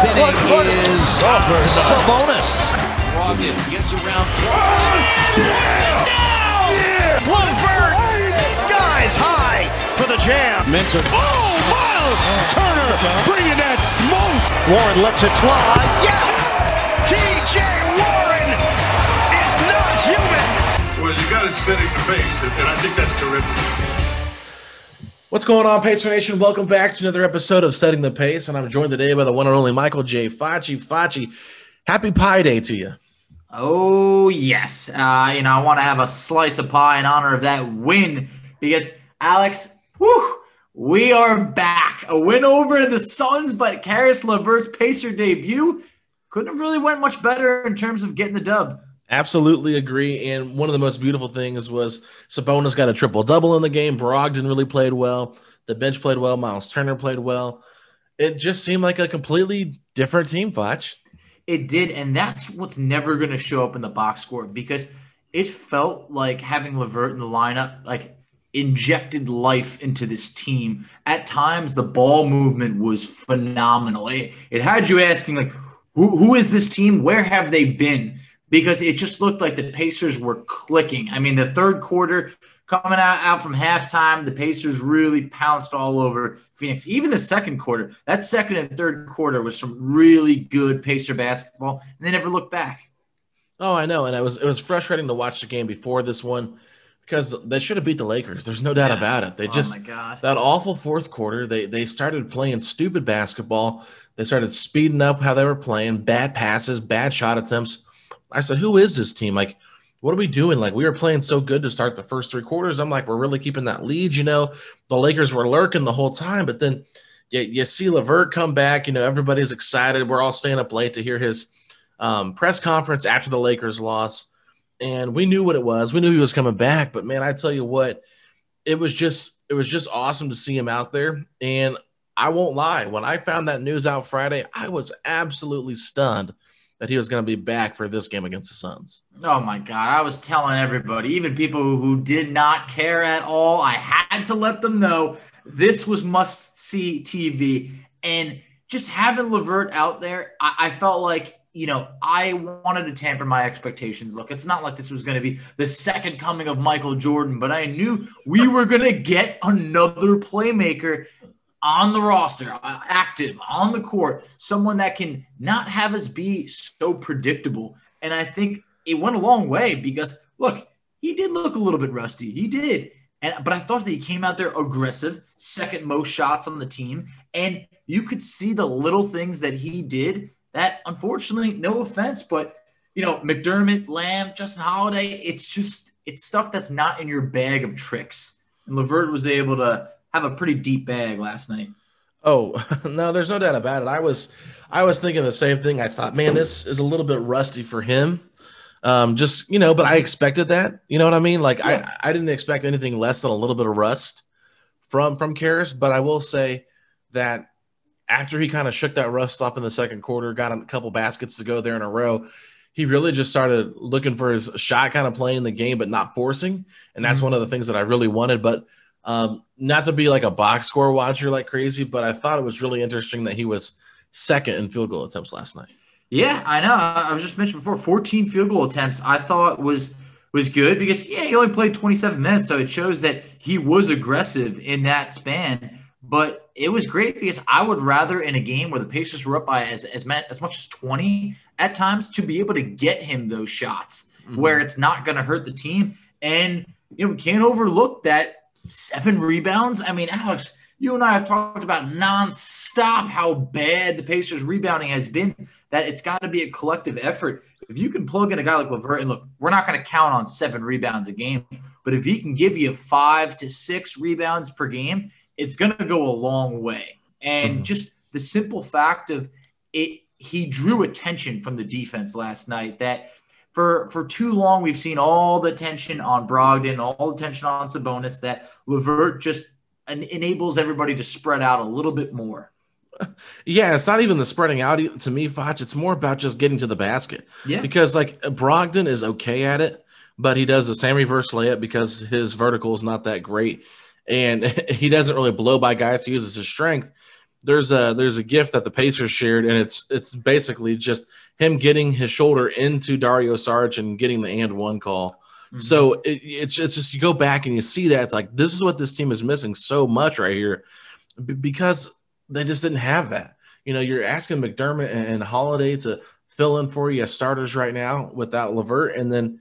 Spinning is Sabonis. Brogdon gets around. Blumberg skies high for the jam. Mentor. Oh, Miles Turner bringing that smoke. Warren lets it fly. Yes, T.J. Warren is not human. Well, you got to set it the pace, and I think that's terrific. What's going on, Pacer Nation? Welcome back to another episode of Setting the Pace, and I'm joined today by the one and only Michael J. Facci. Facci, happy Pie Day to you. Oh yes, uh, you know I want to have a slice of pie in honor of that win because Alex, whew, we are back. A win over the Suns, but Caris LeVert's Pacer debut couldn't have really went much better in terms of getting the dub. Absolutely agree. And one of the most beautiful things was Sabonis got a triple double in the game. Brogdon really played well. The bench played well. Miles Turner played well. It just seemed like a completely different team, Fletch. It did, and that's what's never going to show up in the box score because it felt like having LeVert in the lineup, like injected life into this team. At times, the ball movement was phenomenal. It, it had you asking, like, who, who is this team? Where have they been? Because it just looked like the Pacers were clicking. I mean, the third quarter coming out, out from halftime, the Pacers really pounced all over Phoenix. Even the second quarter, that second and third quarter was some really good Pacer basketball, and they never looked back. Oh, I know, and it was it was frustrating to watch the game before this one because they should have beat the Lakers. There's no doubt Yeah. about it. They Oh just that awful fourth quarter. They they started playing stupid basketball. They started speeding up how they were playing, bad passes, bad shot attempts. I said, "Who is this team? Like, what are we doing? Like, we were playing so good to start the first three quarters. I'm like, we're really keeping that lead. You know, the Lakers were lurking the whole time, but then you, you see LeVert come back. You know, everybody's excited. We're all staying up late to hear his um, press conference after the Lakers loss, and we knew what it was. We knew he was coming back, but man, I tell you what, it was just it was just awesome to see him out there. And I won't lie, when I found that news out Friday, I was absolutely stunned that he was going to be back for this game against the Suns. Oh my God. I was telling everybody, even people who did not care at all, I had to let them know this was must see TV. And just having LeVert out there, I, I felt like, you know, I wanted to tamper my expectations. Look, it's not like this was going to be the second coming of Michael Jordan, but I knew we were going to get another playmaker on the roster, uh, active on the court, someone that can not have us be so predictable. And I think it went a long way because look, he did look a little bit rusty. He did. And but I thought that he came out there aggressive, second most shots on the team, and you could see the little things that he did that unfortunately, no offense, but you know, McDermott, Lamb, Justin Holiday, it's just it's stuff that's not in your bag of tricks. And LeVert was able to have a pretty deep bag last night. Oh no, there's no doubt about it. I was I was thinking the same thing. I thought, man, this is a little bit rusty for him. Um, just you know, but I expected that. You know what I mean? Like yeah. I, I didn't expect anything less than a little bit of rust from from Caris. But I will say that after he kind of shook that rust off in the second quarter, got a couple baskets to go there in a row, he really just started looking for his shot, kind of playing the game, but not forcing. And that's mm-hmm. one of the things that I really wanted. But um, not to be like a box score watcher like crazy, but I thought it was really interesting that he was second in field goal attempts last night. Yeah, I know. I was just mentioned before, 14 field goal attempts. I thought was was good because yeah, he only played 27 minutes, so it shows that he was aggressive in that span. But it was great because I would rather in a game where the Pacers were up by as as, as much as 20 at times to be able to get him those shots mm-hmm. where it's not going to hurt the team. And you know, we can't overlook that seven rebounds. I mean, Alex, you and I have talked about nonstop how bad the Pacers rebounding has been, that it's got to be a collective effort. If you can plug in a guy like LeVert, and look, we're not going to count on seven rebounds a game, but if he can give you five to six rebounds per game, it's going to go a long way. And mm-hmm. just the simple fact of it, he drew attention from the defense last night that for for too long we've seen all the tension on Brogdon, all the tension on Sabonis that LeVert just enables everybody to spread out a little bit more. Yeah, it's not even the spreading out to me, Foch. It's more about just getting to the basket. Yeah. Because like Brogdon is okay at it, but he does the same reverse layup because his vertical is not that great. And he doesn't really blow by guys. He uses his strength. There's a there's a gift that the Pacers shared, and it's it's basically just him getting his shoulder into Dario Saric and getting the and one call. Mm-hmm. So it, it's it's just you go back and you see that it's like this is what this team is missing so much right here because they just didn't have that. You know, you're asking McDermott and Holiday to fill in for you as starters right now without LeVert, and then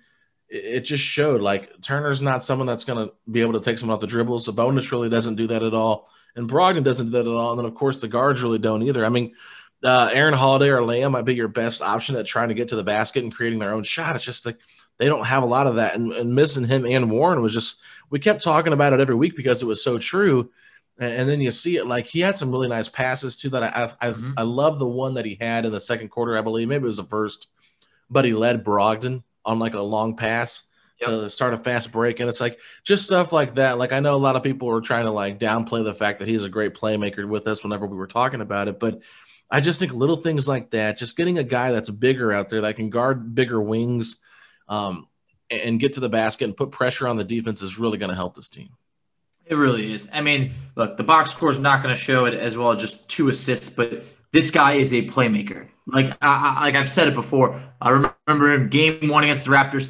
it just showed like Turner's not someone that's going to be able to take someone off the dribble. Sabonis really doesn't do that at all, and Brogdon doesn't do that at all. And then of course the guards really don't either. I mean, uh, Aaron Holiday or Lamb might be your best option at trying to get to the basket and creating their own shot. It's just like they don't have a lot of that. And, and missing him and Warren was just, we kept talking about it every week because it was so true. And, and then you see it like he had some really nice passes too that I, I, mm-hmm. I, love the one that he had in the second quarter, I believe. Maybe it was the first, but he led Brogdon on like a long pass. Yep. to start a fast break. And it's like just stuff like that. Like I know a lot of people were trying to like downplay the fact that he's a great playmaker with us whenever we were talking about it. But I just think little things like that, just getting a guy that's bigger out there that can guard bigger wings um, and get to the basket and put pressure on the defense is really going to help this team. It really is. I mean, look, the box score is not going to show it as well, just two assists, but this guy is a playmaker. Like I, like I've said it before. I remember in game one against the Raptors,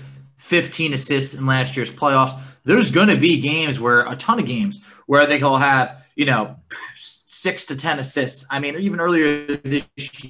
15 assists in last year's playoffs. There's going to be games where a ton of games where they will have, you know, six to 10 assists. I mean, even earlier this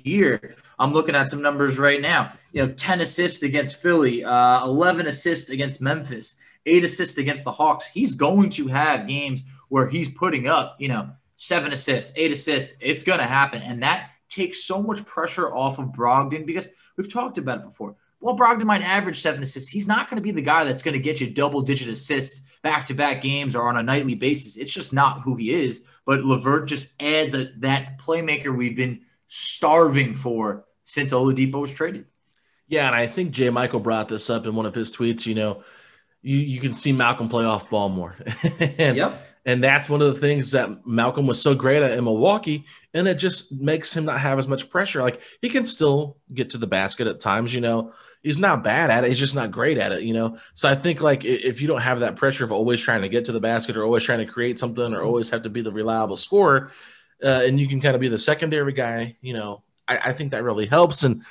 year, I'm looking at some numbers right now. You know, 10 assists against Philly, uh, 11 assists against Memphis, eight assists against the Hawks. He's going to have games where he's putting up, you know, seven assists, eight assists. It's going to happen. And that takes so much pressure off of Brogdon because we've talked about it before. Well, Brogdon might average seven assists. He's not going to be the guy that's going to get you double digit assists back to back games or on a nightly basis. It's just not who he is. But LeVert just adds a, that playmaker we've been starving for since Oladipo was traded. Yeah, and I think J. Michael brought this up in one of his tweets. You know, you, you can see Malcolm play off ball more. and, yep. And that's one of the things that Malcolm was so great at in Milwaukee. And it just makes him not have as much pressure. Like he can still get to the basket at times, you know, he's not bad at it. He's just not great at it, you know. So I think like if you don't have that pressure of always trying to get to the basket or always trying to create something or always have to be the reliable scorer, uh, and you can kind of be the secondary guy, you know, I, I think that really helps. And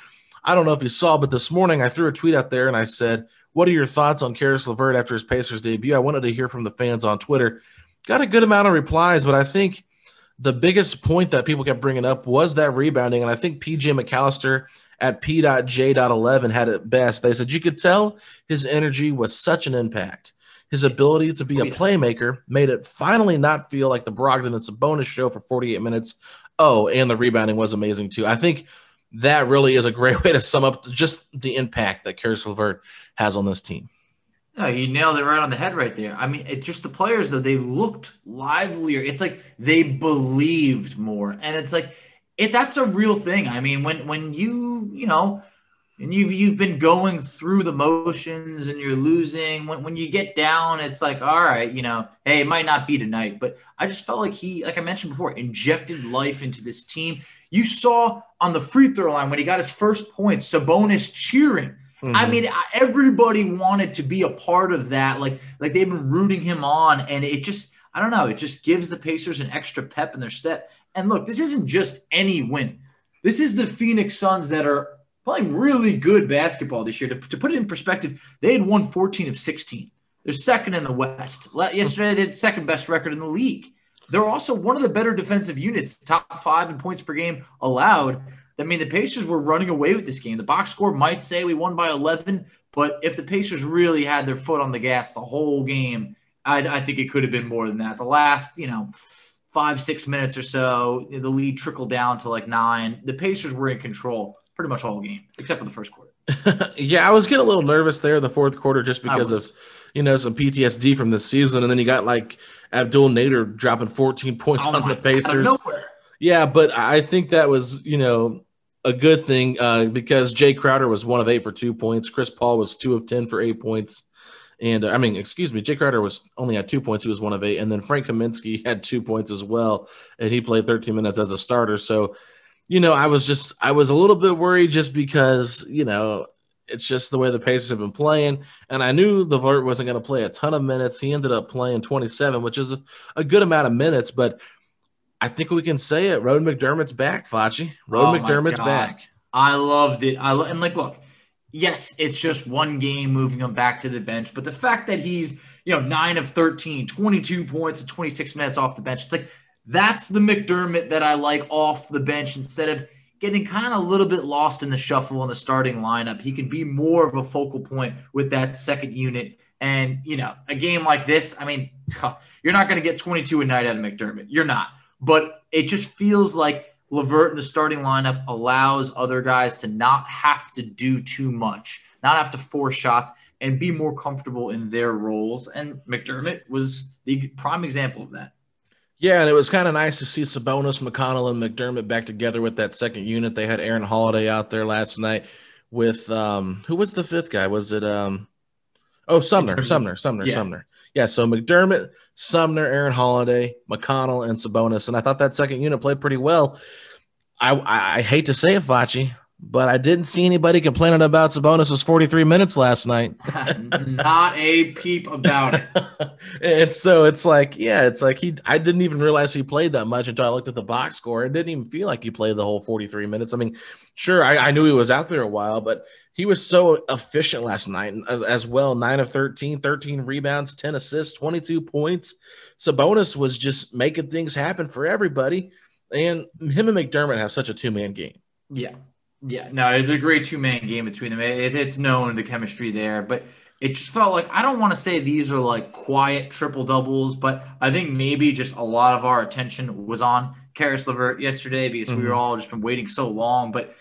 I don't know if you saw, but this morning I threw a tweet out there and I said, "What are your thoughts on Caris LeVert after his Pacers debut?" I wanted to hear from the fans on Twitter. Got a good amount of replies, but I think the biggest point that people kept bringing up was that rebounding, and I think PJ McAllister at P.J.11 had it best. They said you could tell his energy was such an impact. His ability to be a playmaker made it finally not feel like the Brogdon and Sabonis show for 48 minutes. Oh, and the rebounding was amazing too. I think that really is a great way to sum up just the impact that Caris LeVert has on this team. No, he nailed it right on the head right there. I mean, it's just the players though, they looked livelier. It's like they believed more. And it's like it that's a real thing. I mean, when when you, you know, and you've you've been going through the motions and you're losing when, when you get down it's like all right you know hey it might not be tonight but i just felt like he like i mentioned before injected life into this team you saw on the free throw line when he got his first point sabonis cheering mm-hmm. i mean everybody wanted to be a part of that like like they've been rooting him on and it just i don't know it just gives the pacers an extra pep in their step and look this isn't just any win this is the phoenix suns that are playing really good basketball this year. To, to put it in perspective, they had won 14 of 16. They're second in the West. Yesterday, they had second best record in the league. They're also one of the better defensive units, top five in points per game allowed. I mean, the Pacers were running away with this game. The box score might say we won by 11, but if the Pacers really had their foot on the gas the whole game, I, I think it could have been more than that. The last, you know, five, six minutes or so, the lead trickled down to like nine. The Pacers were in control pretty much all game except for the first quarter. yeah, I was getting a little nervous there the fourth quarter just because of you know some PTSD from the season, and then you got like Abdul Nader dropping 14 points oh on the Pacers. Yeah, but I think that was you know a good thing uh, because Jae Crowder was one of eight for two points. Chris Paul was two of ten for eight points. And uh, I mean, excuse me, Jae Crowder was only had two points. He was one of eight. And then Frank Kaminsky had two points as well. And he played 13 minutes as a starter. So you know, I was just I was a little bit worried just because you know it's just the way the Pacers have been playing, and I knew the LeVert wasn't going to play a ton of minutes. He ended up playing 27, which is a, a, good amount of minutes, but I think we can say it. Rode McDermott's back, Facci. Rode oh McDermott's back. I loved it. I lo- and like, look, yes, it's just one game moving him back to the bench, but the fact that he's you know nine of 13, 22 points, and 26 minutes off the bench, it's like that's the McDermott that I like off the bench instead of getting kind of a little bit lost in the shuffle in the starting lineup. He can be more of a focal point with that second unit. And, you know, a game like this, I mean, you're not going to get 22 a night out of McDermott. You're not. But it just feels like LeVert in the starting lineup allows other guys to not have to do too much, not have to force shots, and be more comfortable in their roles. And McDermott was the prime example of that. Yeah, and it was kind of nice to see Sabonis, McConnell, and McDermott back together with that second unit. They had Aaron Holiday out there last night with um who was the fifth guy? Was it um oh Sumner, Sumner, Sumner, yeah. Sumner. Yeah, so McDermott, Sumner, Aaron Holiday, McConnell, and Sabonis. And I thought that second unit played pretty well. I I, I hate to say it, Facci, but I didn't see anybody complaining about Sabonis' 43 minutes last night. Not a peep about it. and so it's like, yeah, it's like he I didn't even realize he played that much until I looked at the box score. It didn't even feel like he played the whole 43 minutes. I mean, sure, I, I knew he was out there a while, but he was so efficient last night as, well. Nine of 13, 13 rebounds, 10 assists, 22 points. Sabonis was just making things happen for everybody. And him and McDermott have such a two-man game. Yeah. Yeah, no, it's a great two man game between them. It, it's known the chemistry there, but it just felt like I don't want to say these are like quiet triple doubles, but I think maybe just a lot of our attention was on Caris LeVert yesterday because mm-hmm. we were mm-hmm. all just been waiting so long. But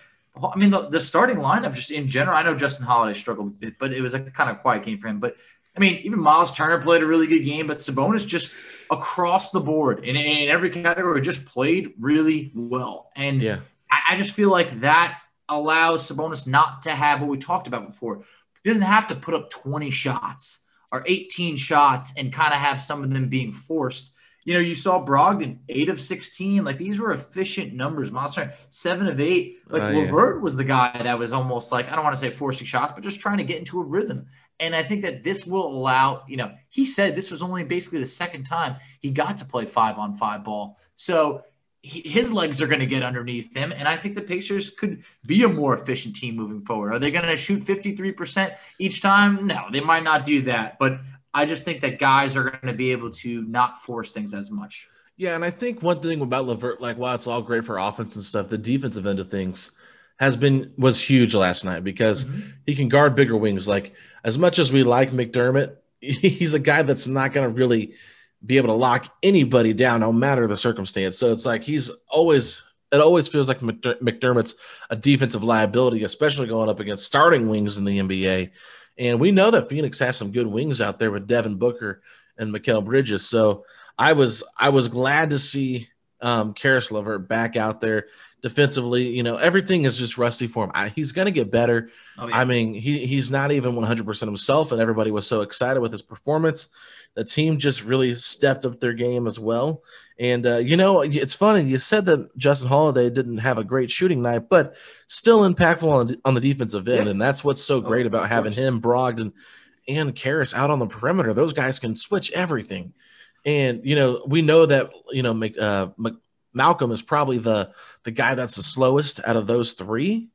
I mean, the, the starting lineup just in general, I know Justin Holiday struggled a bit, but it was a kind of quiet game for him. But I mean, even Miles Turner played a really good game, but Sabonis just across the board in, in every category just played really well. And yeah. I, I just feel like that allows Sabonis not to have what we talked about before. He doesn't have to put up 20 shots or 18 shots and kind of have some of them being forced. You know, you saw Brogdon eight of 16. Like these were efficient numbers. Monster seven of eight. Like uh, LeVert yeah. was the guy that was almost like, I don't want to say forcing shots, but just trying to get into a rhythm. And I think that this will allow, you know, he said this was only basically the second time he got to play five on five ball. So his legs are going to get underneath him. And I think the Pacers could be a more efficient team moving forward. Are they going to shoot 53% each time? No, they might not do that. But I just think that guys are going to be able to not force things as much. Yeah. And I think one thing about LeVert, like, while it's all great for offense and stuff, the defensive end of things has been was huge last night because mm-hmm. he can guard bigger wings. Like, as much as we like McDermott, he's a guy that's not going to really – be able to lock anybody down, no matter the circumstance. So it's like he's always. It always feels like McDermott's a defensive liability, especially going up against starting wings in the NBA. And we know that Phoenix has some good wings out there with Devin Booker and Mikal Bridges. So I was I was glad to see um Caris LeVert back out there defensively. You know, everything is just rusty for him. I, he's going to get better. Oh, yeah. I mean, he he's not even 100% himself, and everybody was so excited with his performance. The team just really stepped up their game as well. And uh, you know, it's funny. You said that Justin Holiday didn't have a great shooting night, but still impactful on, on the defensive end, yeah. and that's what's so oh, great oh, about having him, Brogdon, and Caris out on the perimeter. Those guys can switch everything. And you know, we know that you know uh, Malcolm is probably the the guy that's the slowest out of those three,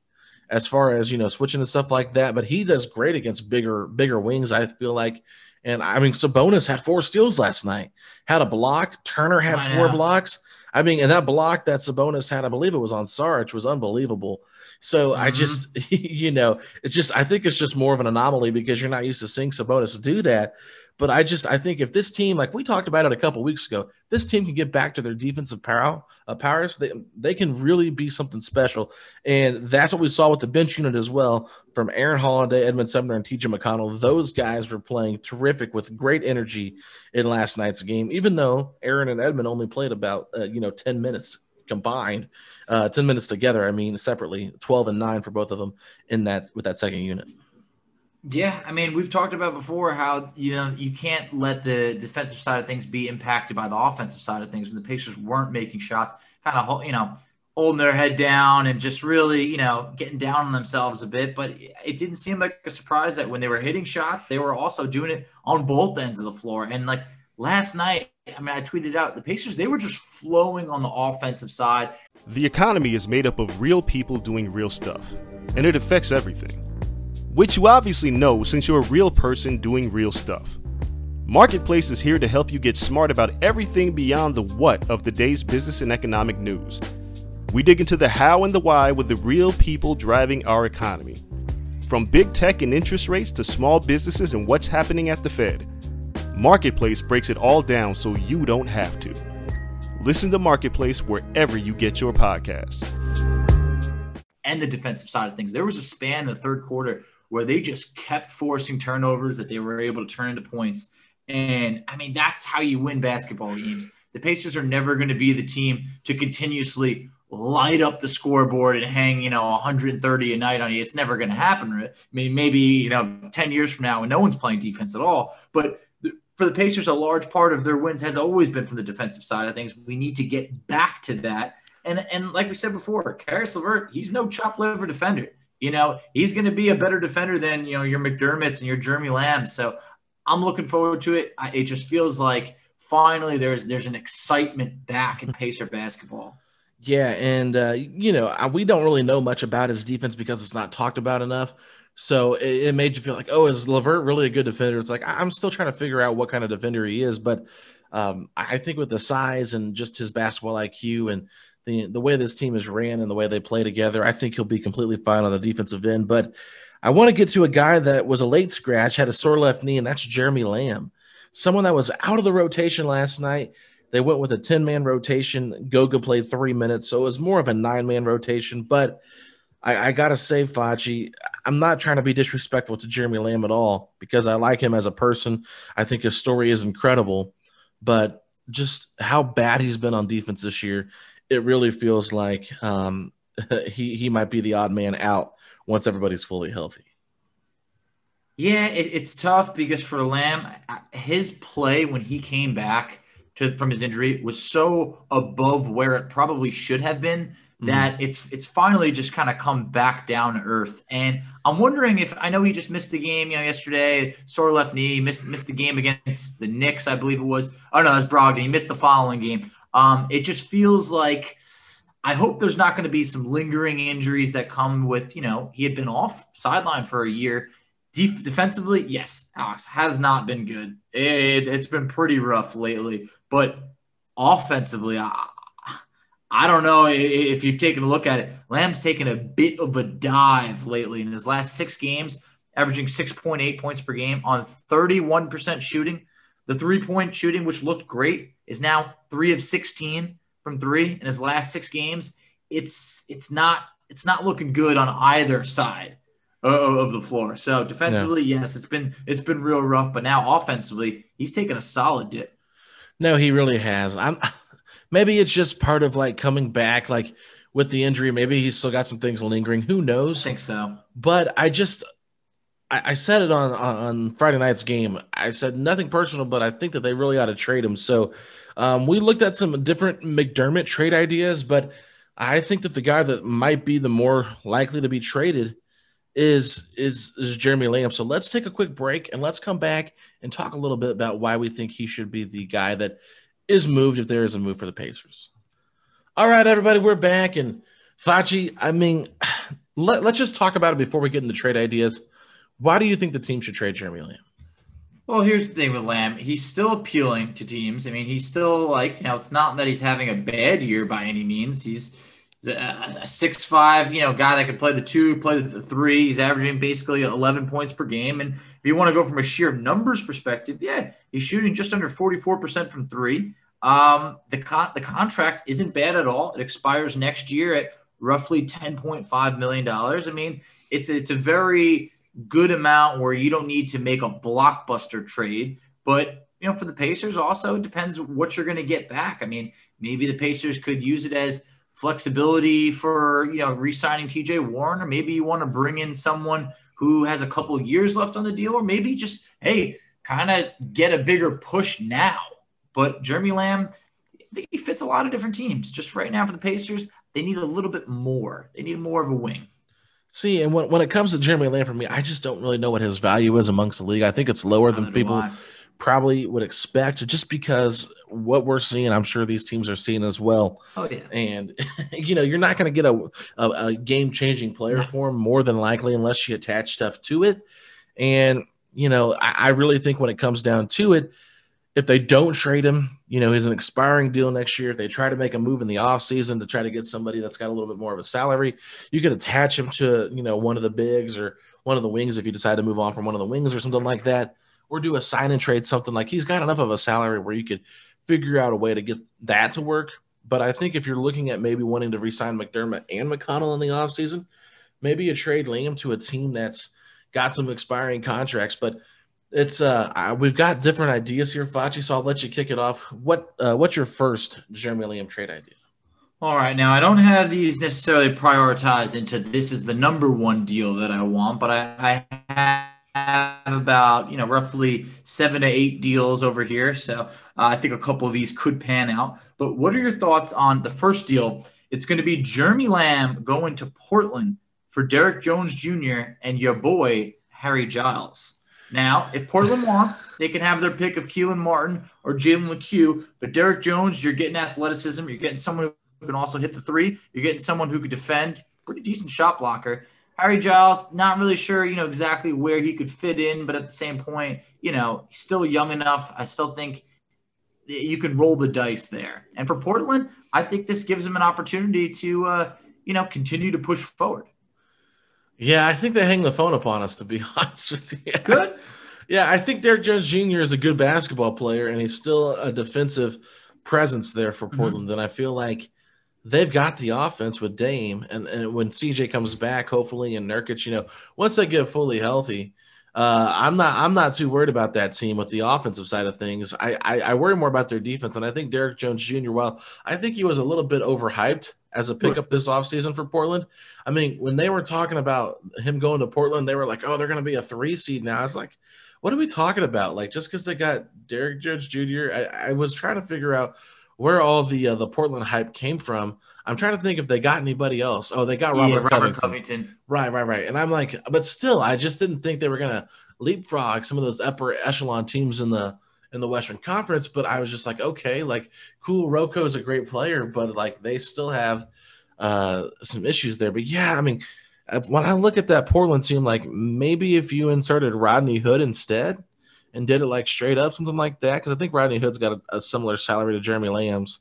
as far as you know, switching and stuff like that. But he does great against bigger bigger wings. I feel like, and I mean, Sabonis had four steals last night, had a block. Turner had I four blocks. I mean, and that block that Sabonis had, I believe it was on Sarge, was unbelievable. So mm-hmm. I just, you know, it's just, I think it's just more of an anomaly because you're not used to seeing Sabonis do that. But I just I think if this team, like we talked about it a couple weeks ago, this team can get back to their defensive power, uh, powers. They they can really be something special, and that's what we saw with the bench unit as well from Aaron Holiday, Edmond Sumner, and T.J. McConnell. Those guys were playing terrific with great energy in last night's game. Even though Aaron and Edmond only played about uh, you know ten minutes combined, uh, ten minutes together. I mean separately, twelve and nine for both of them in that with that second unit. Yeah, I mean, we've talked about before how you know you can't let the defensive side of things be impacted by the offensive side of things. When the Pacers weren't making shots, kind of you know holding their head down and just really you know getting down on themselves a bit. But it didn't seem like a surprise that when they were hitting shots, they were also doing it on both ends of the floor. And like last night, I mean, I tweeted out the Pacers they were just flowing on the offensive side. The economy is made up of real people doing real stuff, and it affects everything which you obviously know since you're a real person doing real stuff. Marketplace is here to help you get smart about everything beyond the what of the day's business and economic news. We dig into the how and the why with the real people driving our economy. From big tech and interest rates to small businesses and what's happening at the Fed, Marketplace breaks it all down so you don't have to. Listen to Marketplace wherever you get your podcasts. And the defensive side of things. There was a span in the third quarter where they just kept forcing turnovers that they were able to turn into points. And I mean, that's how you win basketball games. The Pacers are never going to be the team to continuously light up the scoreboard and hang, you know, 130 a night on you. It's never going to happen. I mean, maybe, you know, 10 years from now when no one's playing defense at all. But for the Pacers, a large part of their wins has always been from the defensive side of things. We need to get back to that. And and like we said before, Caris LeVert, he's no chop liver defender. You know, he's going to be a better defender than, you know, your McDermott's and your Jeremy Lamb. So I'm looking forward to it. It just feels like finally there's there's an excitement back in Pacer basketball. Yeah, and uh, you know we don't really know much about his defense because it's not talked about enough. So it, it, made you feel like, oh, is LeVert really a good defender? It's like I'm still trying to figure out what kind of defender he is, but um, I think with the size and just his basketball IQ and the the way this team is ran and the way they play together, I think he'll be completely fine on the defensive end. But I want to get to a guy that was a late scratch, had a sore left knee, and that's Jeremy Lamb, someone that was out of the rotation last night. They went with a 10 man rotation. Goga played three minutes, so it was more of a nine man rotation. But I, I got to say, Facci, I'm not trying to be disrespectful to Jeremy Lamb at all because I like him as a person. I think his story is incredible, but just how bad he's been on defense this year it really feels like um, he he might be the odd man out once everybody's fully healthy. Yeah, it, it's tough because for Lamb, his play when he came back to from his injury was so above where it probably should have been mm-hmm. that it's it's finally just kind of come back down to earth. And I'm wondering if I know he just missed the game, you know, yesterday, sore left knee, missed missed the game against the Knicks, I believe it was. Oh no, that's Brogdon. He missed the following game. Um, it just feels like I hope there's not going to be some lingering injuries that come with, you know, he had been off sideline for a year. Def- defensively, yes, Alex has not been good. It, has been pretty rough lately, but offensively, I, I don't know if you've taken a look at it. Lamb's taken a bit of a dive lately in his last six games, averaging 6.8 points per game on 31% shooting. The three point shooting, which looked great, is now three of 16 from three in his last six games. It's it's not it's not looking good on either side. of the floor. So defensively, yeah. yes, it's been it's been real rough, but now offensively, he's taken a solid dip. No, he really has. I'm maybe it's just part of like coming back like with the injury. Maybe he's still got some things lingering. Who knows? I think so. But I just I, I said it on on Friday night's game. I said nothing personal, but I think that they really ought to trade him. So um, we looked at some different McDermott trade ideas, but I think that the guy that might be the more likely to be traded is is is Jeremy Lamb. So let's take a quick break and let's come back and talk a little bit about why we think he should be the guy that is moved if there is a move for the Pacers. All right, everybody, we're back and Facci. I mean, let, let's just talk about it before we get into trade ideas. Why do you think the team should trade Jeremy Lamb? Well, here's the thing with Lamb. He's still appealing to teams. I mean, he's still like, you know, it's not that he's having a bad year by any means. He's, a six five, you know, guy that can play the two, play the three. He's averaging basically 11 points per game. And if you want to go from a sheer numbers perspective, yeah, he's shooting just under 44% from three. Um, the con- the contract isn't bad at all. It expires next year at roughly 10.5 million dollars. I mean, it's it's a very good amount where you don't need to make a blockbuster trade. But you know, for the Pacers, also depends what you're going to get back. I mean, maybe the Pacers could use it as flexibility for you know re-signing TJ Warren, or maybe you want to bring in someone who has a couple years left on the deal, or maybe just hey, kind of get a bigger push now. But Jeremy Lamb, I think he fits a lot of different teams. Just right now for the Pacers, they need a little bit more. They need more of a wing. See, and when, when it comes to Jeremy Lamb for me, I just don't really know what his value is amongst the league. I think it's lower than people probably would expect just because what we're seeing, I'm sure these teams are seeing as well. Oh, yeah. And, you know, you're not going to get a, a, a game changing player for him more than likely unless you attach stuff to it. And, you know, I, I really think when it comes down to it, if they don't trade him, you know, he's an expiring deal next year. If they try to make a move in the offseason to try to get somebody that's got a little bit more of a salary, you could attach him to, you know, one of the bigs or one of the wings if you decide to move on from one of the wings or something like that, or do a sign and trade, something like he's got enough of a salary where you could figure out a way to get that to work. But I think if you're looking at maybe wanting to resign McDermott and McConnell in the offseason, maybe you trade Lamb to a team that's got some expiring contracts. But it's uh we've got different ideas here, Facci. So I'll let you kick it off. What uh, what's your first Jeremy Lamb trade idea? All right, now I don't have these necessarily prioritized into this is the number one deal that I want, but I, I have about you know roughly seven to eight deals over here. So uh, I think a couple of these could pan out. But what are your thoughts on the first deal? It's going to be Jeremy Lamb going to Portland for Derrick Jones Jr. and your boy Harry Giles. Now, if Portland wants, they can have their pick of Kelan Martin or Jalen Lecque. But Derrick Jones, you're getting athleticism. You're getting someone who can also hit the three. You're getting someone who could defend, pretty decent shot blocker. Harry Giles, not really sure, you know, exactly where he could fit in, but at the same point, you know, he's still young enough. I still think you can roll the dice there. And for Portland, I think this gives him an opportunity to, uh, you know, continue to push forward. Yeah, I think they hang the phone upon us, to be honest with you. Good. yeah, I think Derrick Jones Jr. is a good basketball player, and he's still a defensive presence there for mm-hmm. Portland. Mm-hmm. And I feel like they've got the offense with Dame, and, and when CJ comes back, hopefully, and Nurkic, you know, once they get fully healthy, uh, I'm not I'm not too worried about that team with the offensive side of things. I, I, I worry more about their defense, and I think Derrick Jones Jr. Well, I think he was a little bit overhyped as a pickup this offseason for Portland. I mean, when they were talking about him going to Portland, they were like, "Oh, they're going to be a three seed now." I was like, "What are we talking about?" Like just because they got Derrick Jones Jr., I, I, was trying to figure out where all the uh, the Portland hype came from. I'm trying to think if they got anybody else. Oh, they got Robert, yeah, Robert Covington. Covington. Right, right, right. And I'm like, but still, I just didn't think they were going to leapfrog some of those upper echelon teams in the in the Western Conference. But I was just like, okay, like cool. Rocco is a great player, but like they still have uh, some issues there. But yeah, I mean, when I look at that Portland team, like maybe if you inserted Rodney Hood instead and did it like straight up, something like that, because I think Rodney Hood's got a, a, similar salary to Jeremy Lamb's.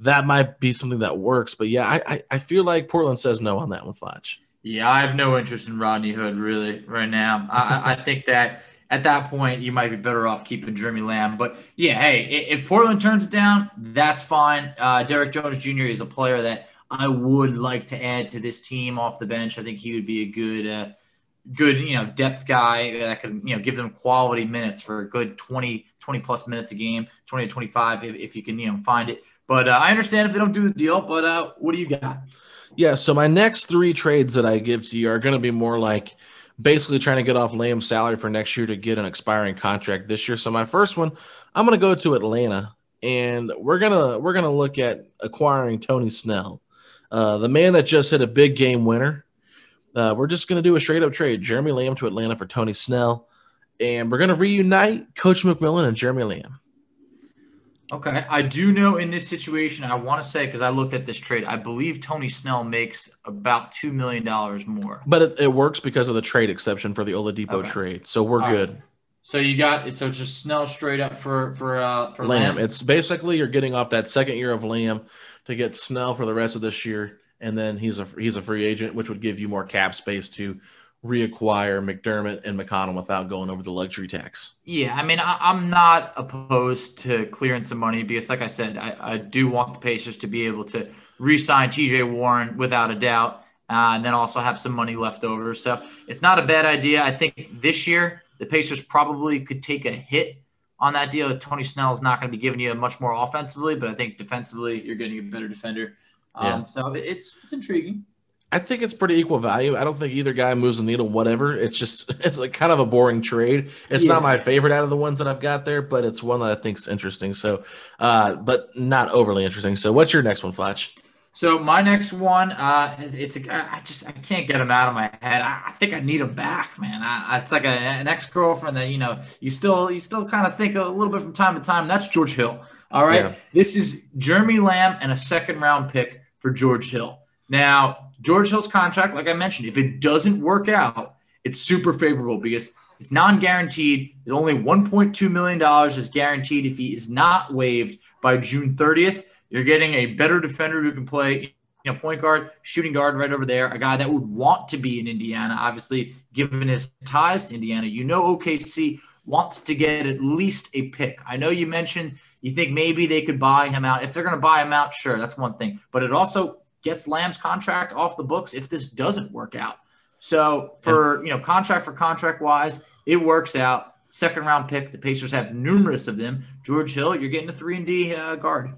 That might be something that works. But yeah, I, I, I feel like Portland says no on that one, Fletch. Yeah, I have no interest in Rodney Hood really right now. I, I think that at that point you might be better off keeping Jeremy Lamb. But yeah, hey, if Portland turns down, that's fine. Uh, Derrick Jones Jr. is a player that I would like to add to this team off the bench. I think he would be a good, uh, good, you know, depth guy that could, you know, give them quality minutes for a good 20, 20 plus minutes a game, 20 to 25 if, if you can, you know, find it. But uh, I understand if they don't do the deal, but uh, what do you got? Yeah, so my next three trades that I give to you are going to be more like basically trying to get off Lamb's salary for next year to get an expiring contract this year. So my first one, I'm going to go to Atlanta, and we're gonna we're gonna look at acquiring Tony Snell, uh, the man that just hit a big game winner. Uh, we're just going to do a straight up trade: Jeremy Lamb to Atlanta for Tony Snell, and we're going to reunite Coach McMillan and Jeremy Lamb. Okay, I do know in this situation, I want to say because I looked at this trade, I believe Tony Snell makes about two million dollars more. But it, it, works because of the trade exception for the Oladipo okay. trade, so we're All good. Right. So you got so just Snell straight up for for uh, for Lamb. Lamb. It's basically you're getting off that second year of Lamb to get Snell for the rest of this year, and then he's a he's a free agent, which would give you more cap space to reacquire McDermott and McConnell without going over the luxury tax. Yeah, I mean, I, am not opposed to clearing some money because, like I said, I, I do want the Pacers to be able to re-sign T.J. Warren without a doubt, uh, and then also have some money left over. So it's not a bad idea. I think this year the Pacers probably could take a hit on that deal. Tony Snell is not going to be giving you much more offensively, but I think defensively you're getting a better defender. Um, yeah. So it's it's intriguing. I think it's pretty equal value. I don't think either guy moves the needle, whatever. It's just it's like kind of a boring trade. It's yeah. not my favorite out of the ones that I've got there, but it's one that I think's interesting. So, uh, but not overly interesting. So, what's your next one, Fletch? So my next one, uh, it's, it's I just I can't get him out of my head. I, I think I need him back, man. I, it's like a, an ex girlfriend that you know you still you still kind of think a little bit from time to time. That's George Hill. All right, yeah. this is Jeremy Lamb and a second round pick for George Hill. Now George Hill's contract, like I mentioned, if it doesn't work out, it's super favorable because it's non-guaranteed. It's only 1.2 million dollars is guaranteed if he is not waived by June 30th. You're getting a better defender who can play, you know, point guard, shooting guard right over there, a guy that would want to be in Indiana. Obviously, given his ties to Indiana, you know OKC wants to get at least a pick. I know you mentioned you think maybe they could buy him out. If they're going to buy him out, sure, that's one thing. But it also gets Lamb's contract off the books if this doesn't work out. So for you know contract for contract wise, it works out. Second round pick. The Pacers have numerous of them. George Hill, you're getting a three and D uh, guard.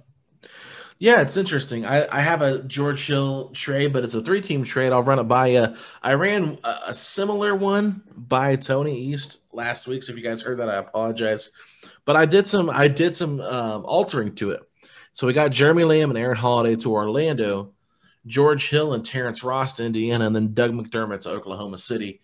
Yeah, it's interesting. I, I have a George Hill trade, but it's a three team trade. I'll run it by you. I ran a, a, similar one by Tony East last week. So if you guys heard that, I apologize. But I did some I did some um, altering to it. So we got Jeremy Lamb and Aaron Holiday to Orlando, George Hill and Terrence Ross to Indiana, and then Doug McDermott to Oklahoma City.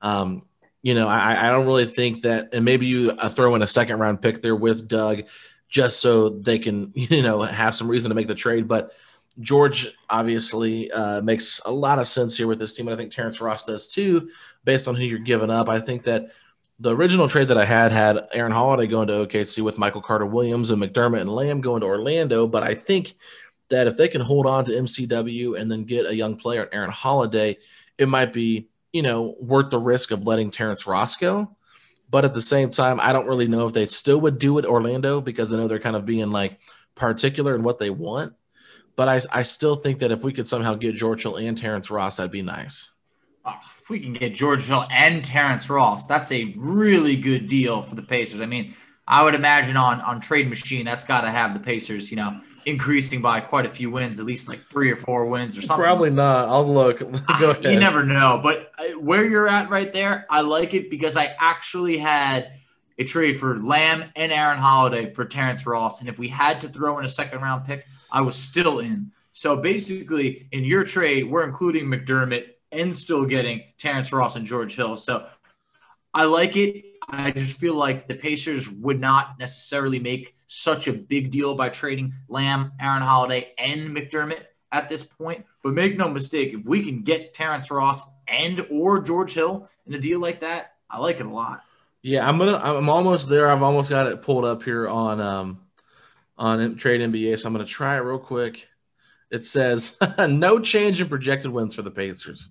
Um, you know, I, I, don't really think that, and maybe you uh, throw in a second round pick there with Doug just so they can, you know, have some reason to make the trade. But George obviously uh, makes a lot of sense here with this team. And I think Terrence Ross does too, based on who you're giving up. I think that the original trade that I had had Aaron Holiday going to OKC with Michael Carter Williams and McDermott and Lamb going to Orlando. But I think that if they can hold on to MCW and then get a young player, Aaron Holiday, it might be, you know, worth the risk of letting Terrence Ross go. But at the same time, I don't really know if they still would do it Orlando because I know they're kind of being like particular in what they want. But I, I still think that if we could somehow get George Hill and Terrence Ross, that'd be nice. Oh, if we can get George Hill and Terrence Ross, that's a really good deal for the Pacers. I mean, I would imagine on on Trade Machine, that's got to have the Pacers, you know, increasing by quite a few wins, at least like three or four wins or something. Probably not. I'll look. Go ahead. You never know. But uh, where you're at right there, I like it because I actually had a trade for Lamb and Aaron Holiday for Terrence Ross. And if we had to throw in a second round pick, I was still in. So basically, in your trade, we're including McDermott and still getting Terrence Ross and George Hill. So I like it. I just feel like the Pacers would not necessarily make such a big deal by trading Lamb, Aaron Holiday, and McDermott at this point. But make no mistake, if we can get Terrence Ross and or George Hill in a deal like that, I like it a lot. Yeah, I'm gonna. I'm almost there. I've almost got it pulled up here on um on Trade NBA. So I'm gonna try it real quick. It says no change in projected wins for the Pacers.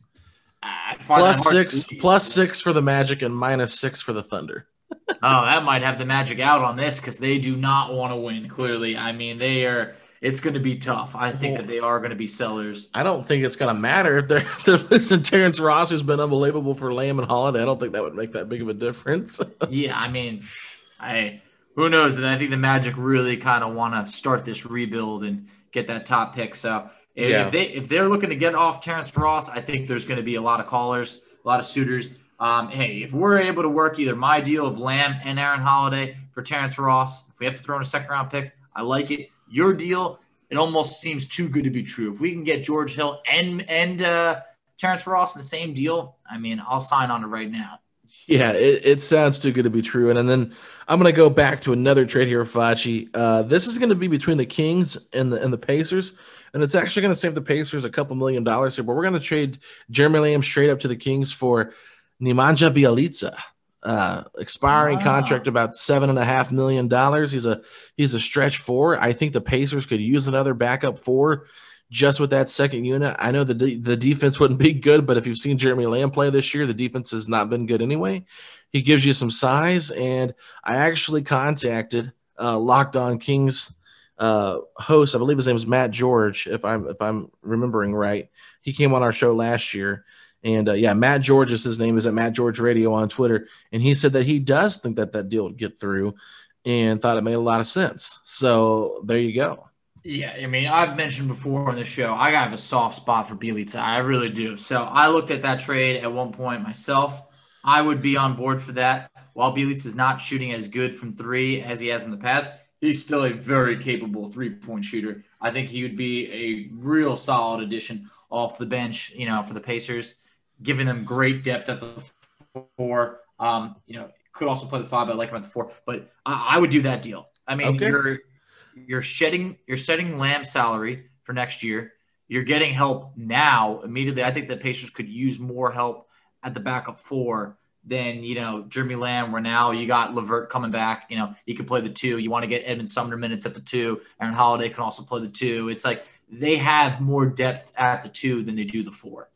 Plus six, plus six for the Magic, and minus six for the Thunder oh, that might have the magic out on this because they do not want to win. Clearly, I mean they are. it's going to be tough. I think that they are going to be sellers. I don't think it's going to matter if they're, if they're losing Terrence Ross, who's been unbelievable for Lamb and Holiday. I don't think that would make that big of a difference. yeah, I mean, I who knows? And I think the Magic really kind of want to start this rebuild and get that top pick. So Yeah. if they if they're looking to get off Terrence Ross, I think there's going to be a lot of callers, a lot of suitors. Um, hey, if we're able to work either my deal of Lamb and Aaron Holiday for Terrence Ross, if we have to throw in a second round pick, I like it. Your deal, it almost seems too good to be true. If we can get George Hill and and uh, Terrence Ross in the same deal, I mean, I'll sign on it right now. Yeah, it, it sounds too good to be true. And, and then I'm going to go back to another trade here, Facci. Uh, this is going to be between the Kings and the and the Pacers, and it's actually going to save the Pacers a couple million dollars here. But we're going to trade Jeremy Lamb straight up to the Kings for Nemanja Bjelica, uh, expiring Wow. contract about seven and a half million dollars. He's a he's a stretch four. I think the Pacers could use another backup four just with that second unit. I know the de- the defense wouldn't be good, but if you've seen Jeremy Lamb play this year, the defense has not been good anyway. He gives you some size, and I actually contacted uh, Locked On Kings uh, host. I believe his name is Matt George, if I'm if I'm remembering right. He came on our show last year, and uh, yeah, Matt George is his name. Is at Matt George Radio on Twitter, and he said that he does think that that deal would get through, and thought it made a lot of sense. So there you go. Yeah, I mean, I've mentioned before on the show, I have a soft spot for Bjelica. I really do. So I looked at that trade at one point myself. I would be on board for that. While Bjelica is not shooting as good from three as he has in the past, he's still a very capable three-point shooter. I think he would be a real solid addition off the bench, you know, for the Pacers, giving them great depth at the four. Um, you know, could also play the five, but I like him at the four. But I, I would do that deal. I mean, Okay. you're you're shedding you're setting Lamb salary for next year. You're getting help now immediately. I think the Pacers could use more help at the backup four than you know Jeremy Lamb. Where now you got LeVert coming back. You know he could play the two. You want to get Edmond Sumner minutes at the two. Aaron Holiday can also play the two. It's like they have more depth at the two than they do the four.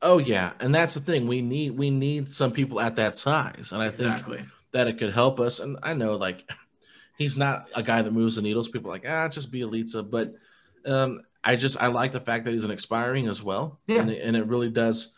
Oh yeah, and that's the thing. We need we need some people at that size, and I think that it could help us. And I know like he's not a guy that moves the needles. People are like ah, just Bjelica, but um, I just I like the fact that he's an expiring as well. Yeah. and and it really does.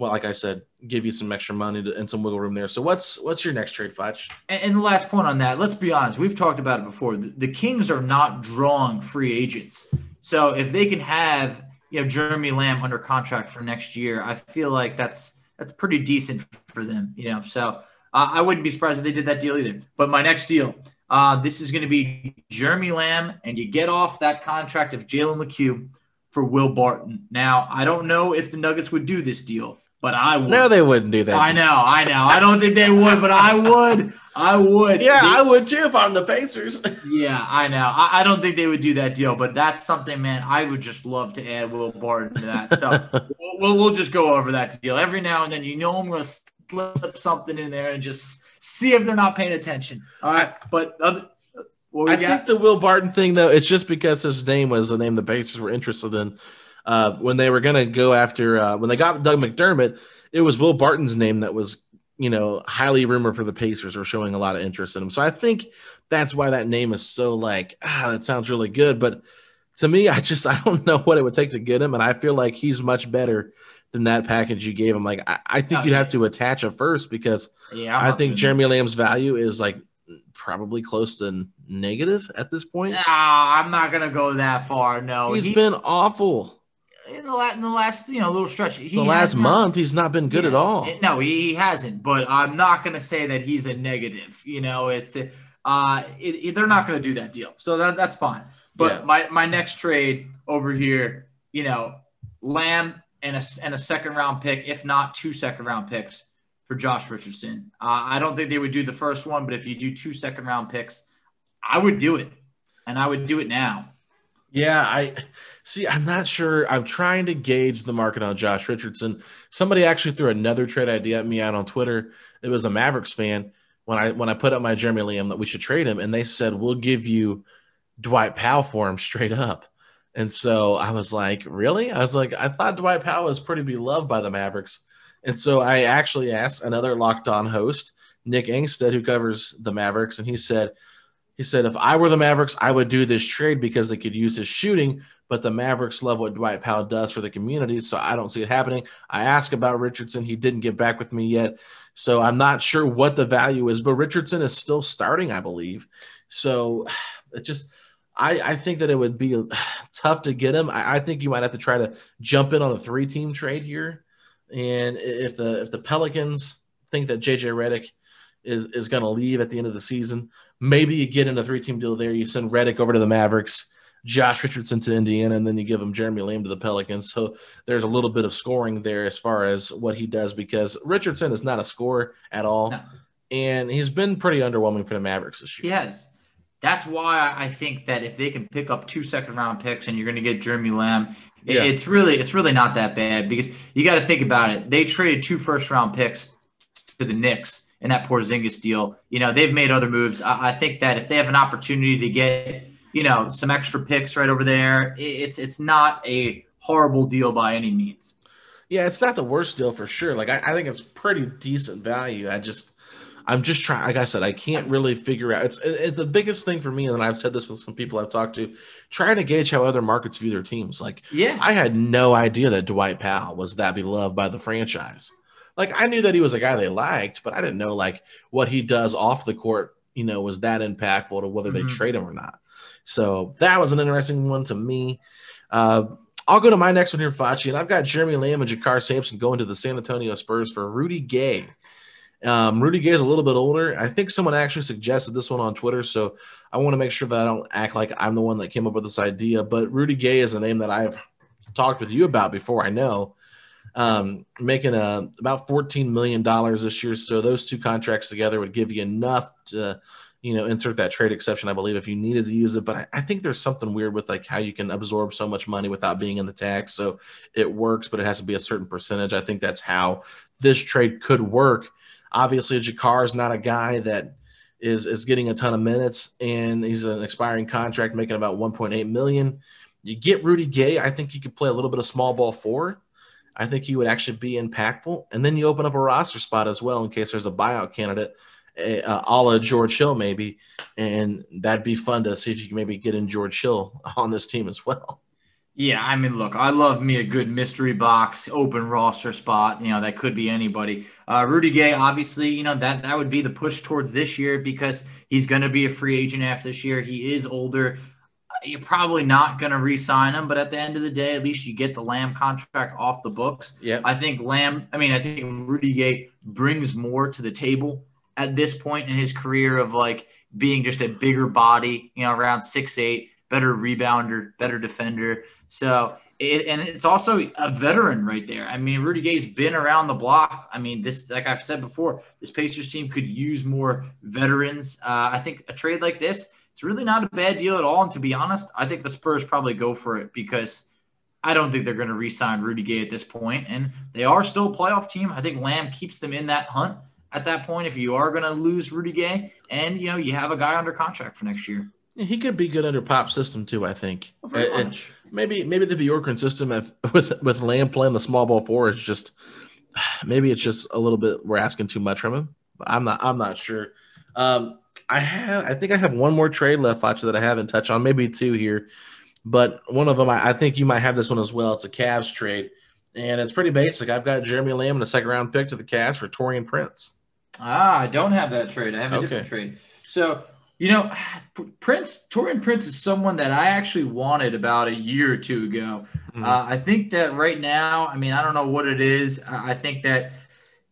Well, like I said, give you some extra money to, and some wiggle room there. So what's what's your next trade, Fudge? And, and the last point on that, let's be honest, we've talked about it before. The, the Kings are not drawing free agents. So if they can have, you know, Jeremy Lamb under contract for next year, I feel like that's that's pretty decent for them, you know. So uh, I wouldn't be surprised if they did that deal either. But my next deal, uh, this is going to be Jeremy Lamb, and you get off that contract of Jalen Lecque for Will Barton. Now, I don't know if the Nuggets would do this deal, but I would. No, they wouldn't do that. I know, I know. I don't think they would, but I would. I would. Yeah, They- I would too if I'm the Pacers. Yeah, I know. I, I don't think they would do that deal, but that's something, man. I would just love to add Will Barton to that. So we'll, we'll we'll just go over that deal every now and then. You know, I'm going to slip something in there and just see if they're not paying attention. All right, but other, what we I got? think the Will Barton thing, though, it's just because his name was the name the Pacers were interested in. Uh, when they were going to go after, uh, when they got Doug McDermott, it was Will Barton's name that was, you know, highly rumored for the Pacers or showing a lot of interest in him. So I think that's why that name is so like, ah, that sounds really good. But to me, I just, I don't know what it would take to get him. And I feel like he's much better than that package you gave him. Like, I, I think No, you'd have to attach a first because yeah, I'm I think Jeremy Lamb's value is like probably close to negative at this point. that. I'm not going to go that far. No, He's He- been awful. In the last, in the last you know little stretch. He The last not- month, he's not been good at all. It- no, he, he hasn't. But I'm not going to say that he's a negative. You know, it's uh, it, it- they're not going to do that deal, so that, that's fine. But Yeah. my my next trade over here, you know, Lamb and a and a second round pick, if not two second round picks for Josh Richardson. Uh, I don't think they would do the first one, but if you do two second round picks, I would do it, and I would do it now. Yeah, I see. I'm not sure. I'm trying to gauge the market on Josh Richardson. Somebody actually threw another trade idea at me out on Twitter. It was a Mavericks fan when I when I put up my Jeremy Lamb that we should trade him, and they said we'll give you Dwight Powell for him straight up. And so I was like, really? I was like, I thought Dwight Powell was pretty beloved by the Mavericks. And so I actually asked another locked on host, Nick Angstadt, who covers the Mavericks, and he said, he said, if I were the Mavericks, I would do this trade because they could use his shooting, but the Mavericks love what Dwight Powell does for the community. So I don't see it happening. I asked about Richardson. He didn't get back with me yet. So I'm not sure what the value is, but Richardson is still starting, I believe. So it just, I, I think that it would be tough to get him. I, I think you might have to try to jump in on a three team trade here. And if the if the Pelicans think that JJ Redick is is going to leave at the end of the season, maybe you get in a three team deal there. You send Redick over to the Mavericks, Josh Richardson to Indiana, and then you give him Jeremy Lamb to the Pelicans. So there's a little bit of scoring there as far as what he does because Richardson is not a scorer at all. No. And he's been pretty underwhelming for the Mavericks this year. He has. That's why I think that if they can pick up two second round picks and you're going to get Jeremy Lamb, yeah. it's really it's really not that bad because you got to think about it. They traded two first round picks to the Knicks in that Porzingis deal. You know they've made other moves. I, I think that if they have an opportunity to get you know some extra picks right over there, it's it's not a horrible deal by any means. Yeah, it's not the worst deal for sure. Like I, I think it's pretty decent value. I just I'm just trying. Like I said, I can't really figure out. It's it's the biggest thing for me, and I've said this with some people I've talked to, trying to gauge how other markets view their teams. Like, yeah, I had no idea that Dwight Powell was that beloved by the franchise. Like, I knew that he was a guy they liked, but I didn't know like what he does off the court. You know, was that impactful to whether mm-hmm. they trade him or not. So that was an interesting one to me. Uh, I'll go to my next one here, Facci, and I've got Jeremy Lamb and JaKarr Sampson going to the San Antonio Spurs for Rudy Gay. Um, Rudy Gay is a little bit older. I think someone actually suggested this one on Twitter, so I want to make sure that I don't act like I'm the one that came up with this idea. But Rudy Gay is a name that I've talked with you about before. I know, um, making a about 14 million dollars this year. So those two contracts together would give you enough to, you know, insert that trade exception. I believe if you needed to use it, but I, I think there's something weird with like how you can absorb so much money without being in the tax. So it works, but it has to be a certain percentage. I think that's how this trade could work Obviously, JaKarr is not a guy that is is getting a ton of minutes, and he's an expiring contract, making about 1.8 million. You get Rudy Gay, I think he could play a little bit of small ball forward. I think he would actually be impactful, and then you open up a roster spot as well in case there's a buyout candidate, uh, a la George Hill maybe, and that'd be fun to see if you can maybe get in George Hill on this team as well. Yeah, I mean, look, I love me a good mystery box, open roster spot. You know, that could be anybody. Uh, Rudy Gay, obviously, you know that that would be the push towards this year because he's going to be a free agent after this year. He is older. You're probably not going to re-sign him, but at the end of the day, at least you get the Lamb contract off the books. Yeah, I think Lamb. I mean, I think Rudy Gay brings more to the table at this point in his career of like being just a bigger body. You know, around six eight, better rebounder, better defender. So, it, and it's also a veteran right there. I mean, Rudy Gay's been around the block. I mean, this, like I've said before, this Pacers team could use more veterans. Uh, I think a trade like this, it's really not a bad deal at all. And to be honest, I think the Spurs probably go for it because I don't think they're going to re-sign Rudy Gay at this point, and they are still a playoff team. I think Lamb keeps them in that hunt at that point. If you are going to lose Rudy Gay, and you know you have a guy under contract for next year. He could be good under pop system too. I think. Oh, maybe maybe the Bjorkgren system if, with with Lamb playing the small ball four is just maybe it's just a little bit we're asking too much from him. I'm not I'm not sure. Um, I have I think I have one more trade left, Facci, that I haven't touched on. Maybe two here, but one of them I, I think you might have this one as well. It's a Cavs trade, and it's pretty basic. I've got Jeremy Lamb in a second round pick to the Cavs for Taurean Prince. Ah, I don't have that trade. I have a okay. different trade. So you know, Prince, Taurean Prince is someone that I actually wanted about a year or two ago. Mm-hmm. Uh, I think that right now, I mean, I don't know what it is. I think that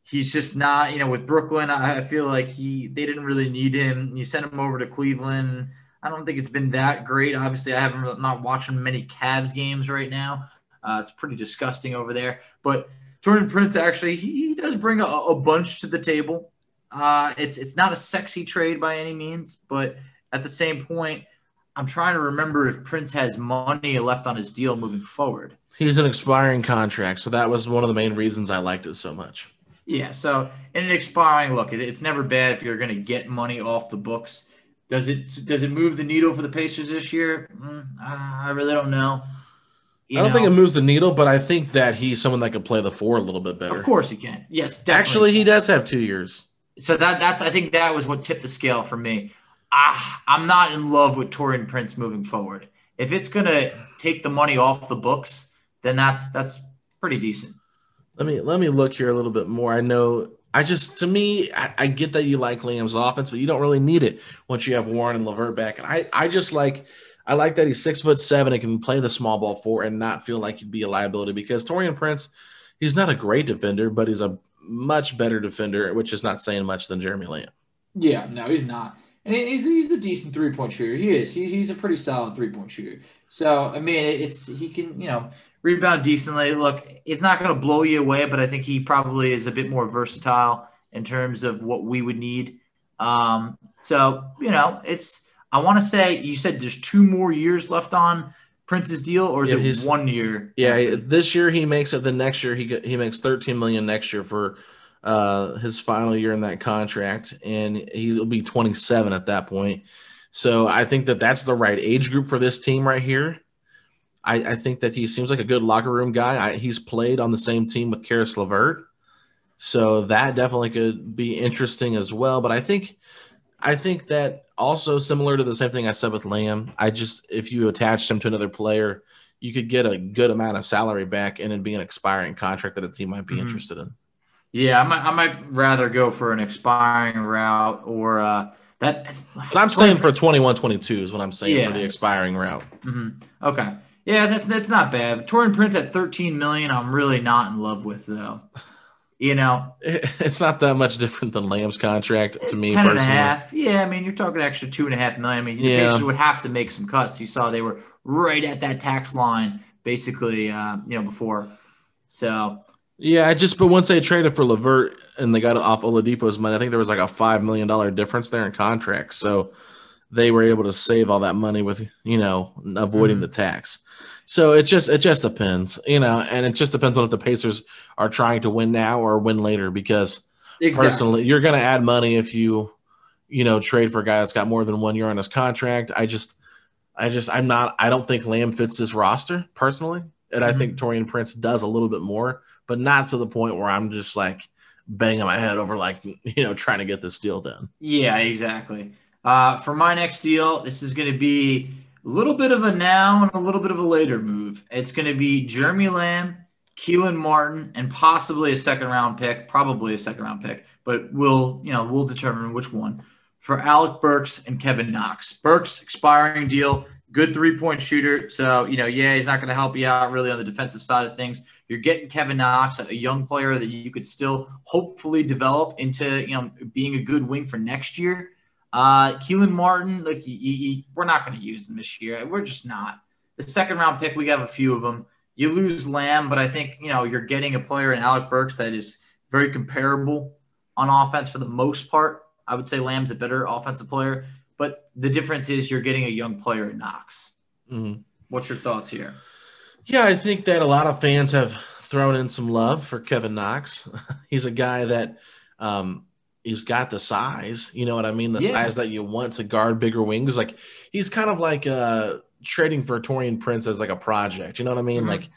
he's just not, you know, with Brooklyn, I feel like he they didn't really need him. You sent him over to Cleveland. I don't think it's been that great. Obviously, I haven't not watching many Cavs games right now. Uh, it's pretty disgusting over there. But Taurean Prince actually he, he does bring a, a bunch to the table. Uh, it's it's not a sexy trade by any means, but at the same point, I'm trying to remember if Prince has money left on his deal moving forward. He's an expiring contract, so that was one of the main reasons I liked it so much. Yeah, so in an expiring look, it, it's never bad if you're going to get money off the books. Does it does it move the needle for the Pacers this year? Mm, I really don't know. You I don't know? think it moves the needle, but I think that he's someone that could play the four a little bit better. Of course he can. Yes, definitely. Actually, he does have two years. So that that's I think that was what tipped the scale for me. Ah, I'm not in love with Taurean Prince moving forward. If it's gonna take the money off the books, then that's that's pretty decent. Let me let me look here a little bit more. I know I just to me, I, I, get that you like Lamb's offense, but you don't really need it once you have Warren and LeVert back. And I, I just like I like that he's six foot seven and can play the small ball four and not feel like he'd be a liability because Taurean Prince, he's not a great defender, but he's a much better defender, which is not saying much than Jeremy Lamb. Yeah, no, he's not. And he's, he's a decent three point shooter. He is. He, he's a pretty solid three point shooter. So I mean, it's he can you know rebound decently. Look, it's not going to blow you away, but I think he probably is a bit more versatile in terms of what we would need. Um, so you know, it's I want to say you said there's two more years left on Prince's deal, or is yeah, it one year? Yeah, this year he makes it. The next year he he makes 13 million next year for uh, his final year in that contract, and he'll be 27 at that point. So I think that that's the right age group for this team right here. I, I think that he seems like a good locker room guy. I, he's played on the same team with Caris LeVert, so that definitely could be interesting as well. But I think I think that also similar to the same thing I said with Lamb. I just if you attach him to another player, you could get a good amount of salary back, and it'd be an expiring contract that a team might be mm-hmm. interested in. Yeah, I might, I might rather go for an expiring route or uh, that. But I'm saying for 21 22 is what I'm saying yeah. for the expiring route. Mm-hmm. Okay. Yeah, that's that's not bad. Taurean Prince at 13 million, I'm really not in love with though. You know, it's not that much different than Lamb's contract to me. 10 personally. and a half. Yeah, I mean, you're talking extra two and a half million. I mean, the yeah. Pacers would have to make some cuts. You saw they were right at that tax line, basically, uh, you know, before. So. Yeah, I just but once they traded for LeVert and they got off Oladipo's money, I think there was like a five million dollar difference there in contracts. So they were able to save all that money with you know avoiding mm-hmm. the tax. So it just it just depends, you know, and it just depends on if the Pacers are trying to win now or win later. Because exactly. personally, you're going to add money if you, you know, trade for a guy that's got more than one year on his contract. I just, I just, I'm not. I don't think Lamb fits this roster personally, and mm-hmm. I think Taurean Prince does a little bit more, but not to the point where I'm just like banging my head over like you know trying to get this deal done. Yeah, exactly. Uh, for my next deal, this is going to be a little bit of a now and a little bit of a later move. It's going to be Jeremy Lamb, Kelan Martin, and possibly a second round pick, probably a second round pick, but we'll, you know, we'll determine which one for Alec Burks and Kevin Knox. Burks expiring deal, good three point shooter. So, you know, yeah, he's not going to help you out really on the defensive side of things. You're getting Kevin Knox, a young player that you could still hopefully develop into, you know, being a good wing for next year. Uh, Kelan Martin, like he, he, we're not going to use him this year. We're just not. The second round pick, we have a few of them. You lose Lamb, but I think you know you're getting a player in Alec Burks that is very comparable on offense for the most part. I would say Lamb's a better offensive player, but the difference is you're getting a young player in Knox. Mm-hmm. What's your thoughts here? Yeah, I think that a lot of fans have thrown in some love for Kevin Knox. He's a guy that um, he's got the size. You know what I mean? The yeah. size that you want to guard bigger wings. Like he's kind of like uh trading for Taurean Prince as like a project. You know what I mean? Mm-hmm. Like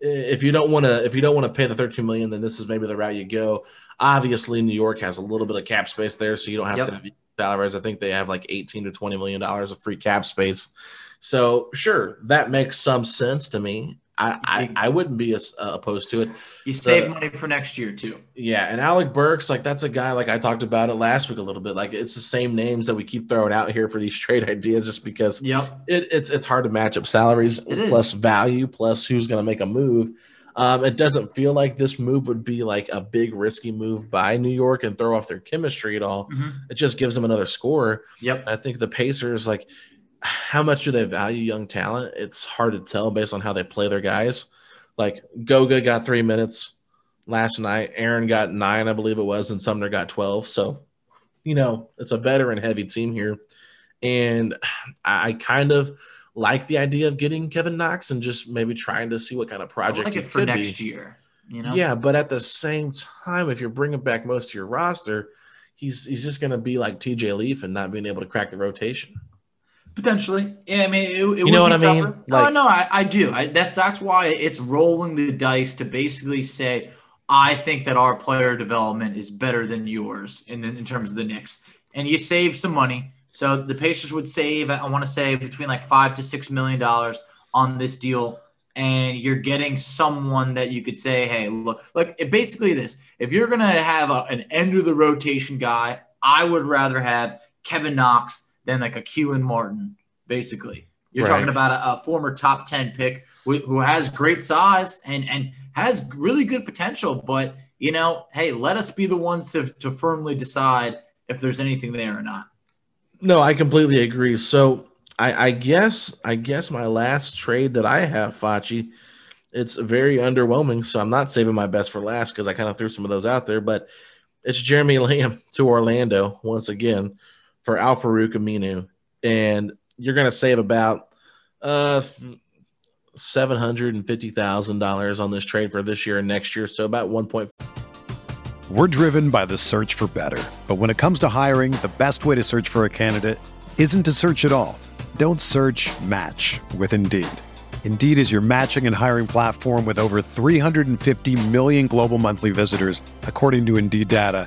if you don't want to if you don't want to pay the 13 million, then this is maybe the route you go. Obviously, New York has a little bit of cap space there, so you don't have yep. to have salaries. I think they have like 18 to 20 million dollars of free cap space. So sure, that makes some sense to me. I, I, I wouldn't be as, uh, opposed to it. You save money for next year too. Yeah, and Alec Burks, like that's a guy like I talked about it last week a little bit. Like it's the same names that we keep throwing out here for these trade ideas, just because yep. it, it's it's hard to match up salaries plus value plus who's going to make a move. Um, it doesn't feel like this move would be like a big risky move by New York and throw off their chemistry at all. Mm-hmm. It just gives them another score. Yep. I think the Pacers like how much do they value young talent? It's hard to tell based on how they play their guys. Like Goga got three minutes last night. Aaron got nine, I believe it was, and Sumner got 12. So, you know, it's a veteran heavy team here. And I kind of like the idea of getting Kevin Knox and just maybe trying to see what kind of project like it, it for next be. year. You know? Yeah, but at the same time, if you're bringing back most of your roster, he's he's just going to be like TJ Leaf and not being able to crack the rotation. Potentially, yeah. I mean, it, it you know what I tougher. mean? Like, oh no, I, I do. I, that's that's why it's rolling the dice to basically say, I think that our player development is better than yours in in terms of the Knicks, and you save some money. So the Pacers would save, I want to say, between like five to six million dollars on this deal, and you're getting someone that you could say, hey, look, like basically this. If you're gonna have a, an end of the rotation guy, I would rather have Kevin Knox than like a Kelan Martin, basically. You're Right. talking about a, a former top 10 pick who, who has great size and, and has really good potential. But, you know, hey, let us be the ones to, to firmly decide if there's anything there or not. No, I completely agree. So I, I guess I guess my last trade that I have, Facci, it's very underwhelming. So I'm not saving my best for last because I kind of threw some of those out there. But it's Jeremy Lamb to Orlando once again for Al-Farouq Aminu, and you're going to save about uh seven hundred and fifty thousand dollars on this trade for this year and next year. So about one point. We're driven by the search for better. But when it comes to hiring, the best way to search for a candidate isn't to search at all. Don't search match with Indeed. Indeed is your matching and hiring platform with over 350 million global monthly visitors, according to Indeed data,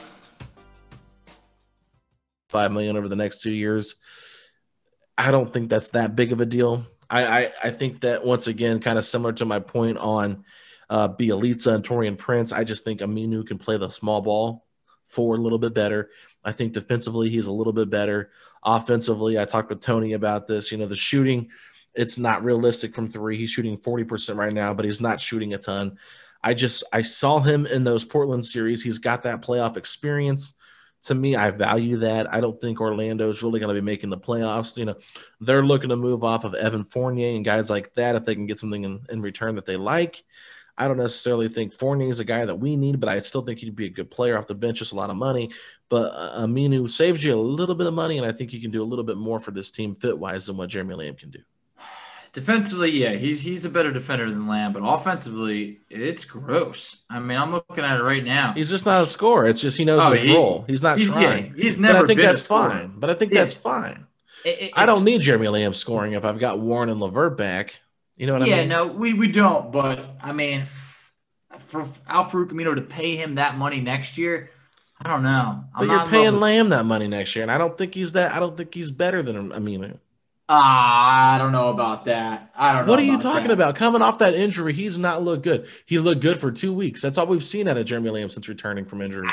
Five million over the next two years. I don't think that's that big of a deal. I I, I think that once again, kind of similar to my point on uh, Bjelica and Taurean Prince. I just think Aminu can play the small ball forward a little bit better. I think defensively he's a little bit better. Offensively, I talked with Tony about this. You know, the shooting, it's not realistic from three. He's shooting 40% right now, but he's not shooting a ton. I just I saw him in those Portland series. He's got that playoff experience. To me, I value that. I don't think Orlando's really going to be making the playoffs. You know, they're looking to move off of Evan Fournier and guys like that if they can get something in, in return that they like. I don't necessarily think Fournier is a guy that we need, but I still think he'd be a good player off the bench, just a lot of money. But uh, Aminu saves you a little bit of money, and I think he can do a little bit more for this team fit wise than what Jeremy Lamb can do. Defensively, yeah, he's he's a better defender than Lamb, but offensively, it's gross. I mean, I'm looking at it right now. He's just not a scorer. It's just he knows Oh, his he- role. He's not he's- yeah, trying. he's But never I think been that's fine. But I think Yeah. that's fine. It- it- I don't need Jeremy Lamb scoring if I've got Warren and LeVert back. You know what yeah, I mean? Yeah, no, we, we don't. But I mean, for Al-Farouq Aminu to pay him that money next year, I don't know. But I'm you're not paying Lamb that money next year, and I don't think he's that. I don't think he's better than Aminu. Ah, I don't know about that. I don't know. What are you talking that. about? Coming off that injury, he's not looked good. He looked good for two weeks. That's all we've seen out of Jeremy Lamb since returning from injury.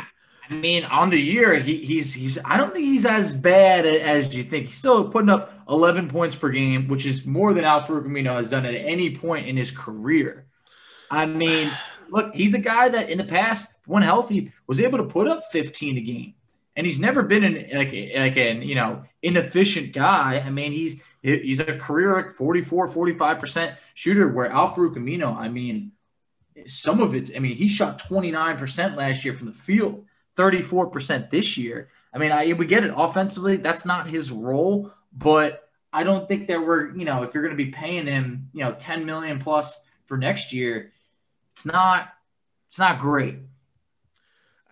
I mean, on the year, he, he's he's. I don't think he's as bad as you think. He's still putting up 11 points per game, which is more than Al-Farouq Aminu has done at any point in his career. I mean, look, he's a guy that in the past, when healthy, was able to put up 15 a game, and he's never been an like like an you know inefficient guy. I mean, he's he's a career like 44, 45 percent shooter. Where Al-Farouq Aminu, I mean, some of it. I mean, he shot 29 percent last year from the field. 34% this year. I mean, I we get it offensively, that's not his role, but I don't think that we're, you know, if you're going to be paying him, you know, 10 million plus for next year, it's not it's not great.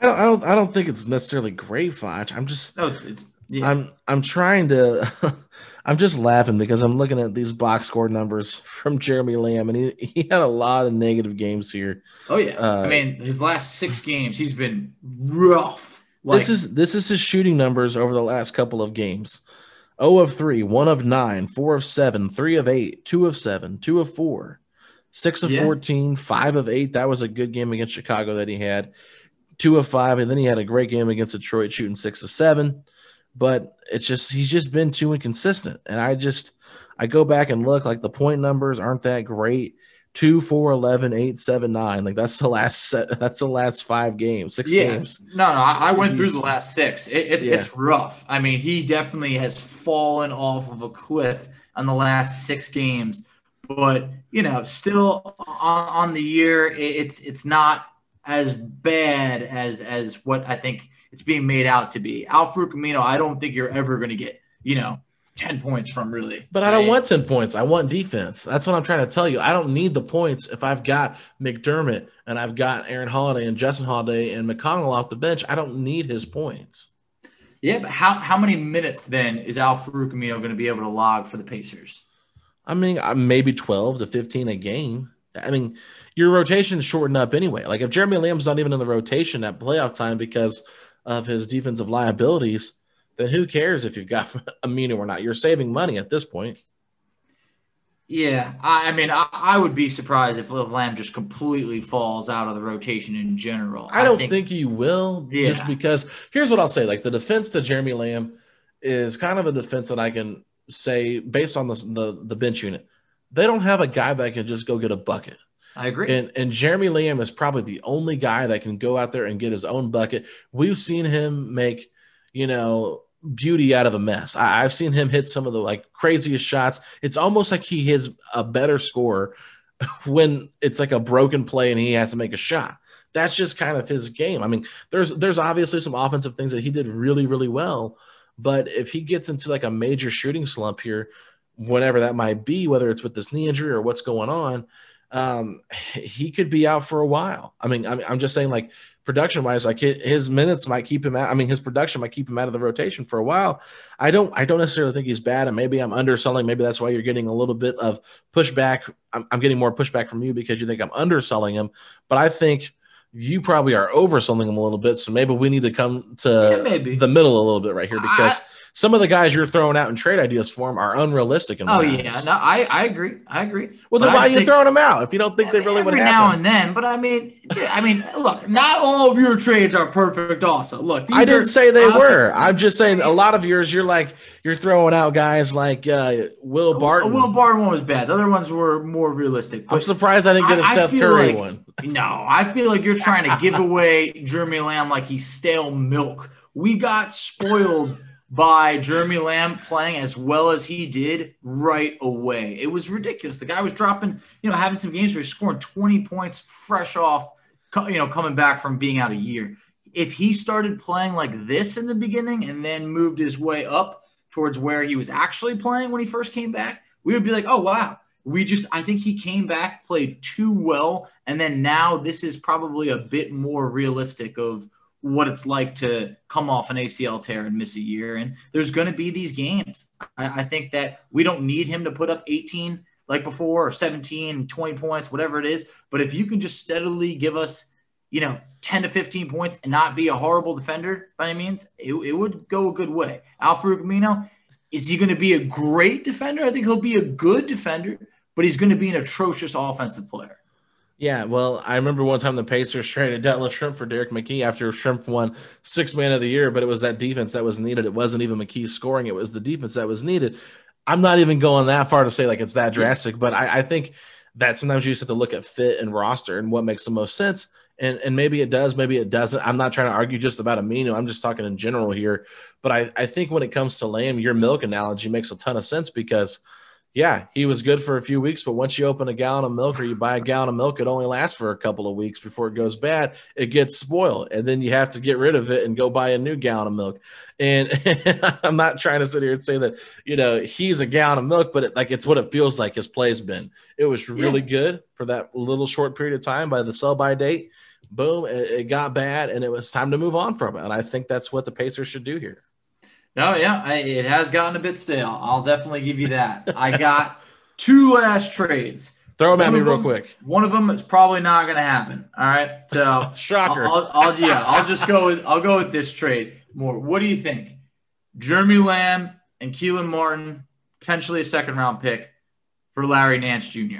I don't, I don't. I don't think it's necessarily great, Foch. I'm just. No, it's, it's Yeah. I'm I'm trying to I'm just laughing because I'm looking at these box score numbers from Jeremy Lamb and he, he had a lot of negative games here. Oh yeah. Uh, I mean, his last 6 games he's been rough. Like, this is this is his shooting numbers over the last couple of games. 0 of 3, 1 of 9, 4 of 7, 3 of 8, 2 of 7, 2 of 4, 6 of yeah. 14, 5 of 8. That was a good game against Chicago that he had. 2 of 5 and then he had a great game against Detroit shooting 6 of 7 but it's just he's just been too inconsistent. And I just I go back and look like the point numbers aren't that great. Two, four, 11, eight, seven, nine. Like that's the last set. That's the last five games, six yeah. games. No, no, I, I went through the last six. It, it, yeah. It's rough. I mean, he definitely has fallen off of a cliff on the last six games. But you know, still on, on the year, it, it's it's not as bad as as what I think it's being made out to be. Al-Farouq Aminu, I don't think you're ever going to get, you know, 10 points from really. But I don't want 10 points. I want defense. That's what I'm trying to tell you. I don't need the points if I've got McDermott and I've got Aaron Holiday and Justin Holiday and McConnell off the bench. I don't need his points. Yeah, but how, how many minutes then is Al-Farouq Aminu going to be able to log for the Pacers? I mean, uh, maybe 12 to 15 a game. I mean, your rotation is shortened up anyway. Like if Jeremy Lamb's not even in the rotation at playoff time because of his defensive liabilities, then who cares if you've got Aminu or not? You're saving money at this point. Yeah, I, I mean, I, I, would be surprised if Lamb just completely falls out of the rotation in general. I, don't think, think, he will, yeah. just because. Here's what I'll say: like the defense to Jeremy Lamb is kind of a defense that I can say based on the, the, the bench unit. They don't have a guy that can just go get a bucket. I agree. And and Jeremy Lamb is probably the only guy that can go out there and get his own bucket. We've seen him make, you know, beauty out of a mess. I, have seen him hit some of the like craziest shots. It's almost like he is a better scorer when it's like a broken play and he has to make a shot. That's just kind of his game. I mean, there's there's obviously some offensive things that he did really really well, but if he gets into like a major shooting slump here, whatever that might be, whether it's with this knee injury or what's going on, um, he could be out for a while. I mean, I'm, I'm just saying, like production wise, like his minutes might keep him out. I mean, his production might keep him out of the rotation for a while. I don't, I don't necessarily think he's bad, and maybe I'm underselling. Maybe that's why you're getting a little bit of pushback. I'm, I'm getting more pushback from you because you think I'm underselling him, but I think you probably are overselling him a little bit. So maybe we need to come to yeah, the middle a little bit right here because. I, some of the guys you're throwing out in trade ideas for him are unrealistic. In oh yeah, no, I, I agree, I agree. Well, then why are you throwing them out if you don't think they really would happen? now and then? But I mean, I mean, look, not all of your trades are perfect. Also, look, I didn't say they were. I'm just saying a lot of yours, you're like you're throwing out guys like uh, Will Barton. Will Barton one was bad. The other ones were more realistic. I'm surprised I didn't get a I, Seth I Curry like, one. No, I feel like you're trying to give away Jeremy Lamb like he's stale milk. We got spoiled by Jeremy Lamb playing as well as he did right away. It was ridiculous. The guy was dropping, you know, having some games where he's scoring 20 points fresh off, you know, coming back from being out a year. If he started playing like this in the beginning and then moved his way up towards where he was actually playing when he first came back, we would be like, oh, wow. We just, I think he came back, played too well. And then now this is probably a bit more realistic of, what it's like to come off an ACL tear and miss a year. And there's going to be these games. I, I, think that we don't need him to put up 18 like before or 17, 20 points, whatever it is. But if you can just steadily give us, you know, 10 to 15 points and not be a horrible defender by any means, it, it would go a good way. Al-Farouq Aminu, is he going to be a great defender? I think he'll be a good defender, but he's going to be an atrocious offensive player. Yeah, well, I remember one time the Pacers traded Detlef Schrempf for Derrick McKey after Schrempf won six man of the year, but it was that defense that was needed. It wasn't even McKey scoring, it was the defense that was needed. I'm not even going that far to say like it's that drastic, but I, I think that sometimes you just have to look at fit and roster and what makes the most sense. And, and maybe it does, maybe it doesn't. I'm not trying to argue just about Aminu. I'm just talking in general here. But I, I think when it comes to Lamb, your milk analogy makes a ton of sense because – yeah, he was good for a few weeks, but once you open a gallon of milk or you buy a gallon of milk, it only lasts for a couple of weeks before it goes bad. It gets spoiled, and then you have to get rid of it and go buy a new gallon of milk. And, I'm not trying to sit here and say that you know he's a gallon of milk, but it, like it's what it feels like his play's been. It was really yeah. good for that little short period of time. By the sell by date, boom, it, it got bad, and it was time to move on from it. And I think that's what the Pacers should do here. No, yeah, I, it has gotten a bit stale. I'll definitely give you that. I got two last trades. Throw them at me real them- quick. One of them is probably not going to happen. All right, so Shocker. I'll, I'll, I'll- yeah, I'll just go with I'll go with this trade. More. What do you think? Jeremy Lamb and Kelan Martin, potentially a second round pick for Larry Nance Jr.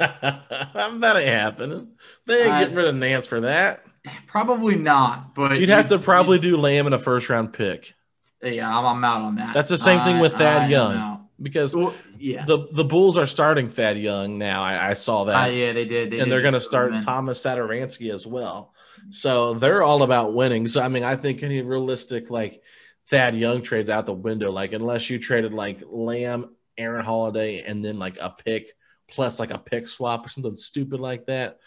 I'm that ain't happening. They ain't I- getting rid of Nance for that. Probably not, but You'd have to probably do Lamb in a first round pick. Yeah, I'm, I'm out on that. That's the same thing with Thad I Young because Well, yeah. the the Bulls are starting Thad Young now. I, I saw that. Ah, yeah, they did. They and did they're going to just put him start. Tomas Satoransky as well. So they're all about winning. So I mean, I think any realistic like Thad Young trades out the window. Like unless you traded like Lamb, Aaron Holiday, and then like a pick plus like a pick swap or something stupid like that.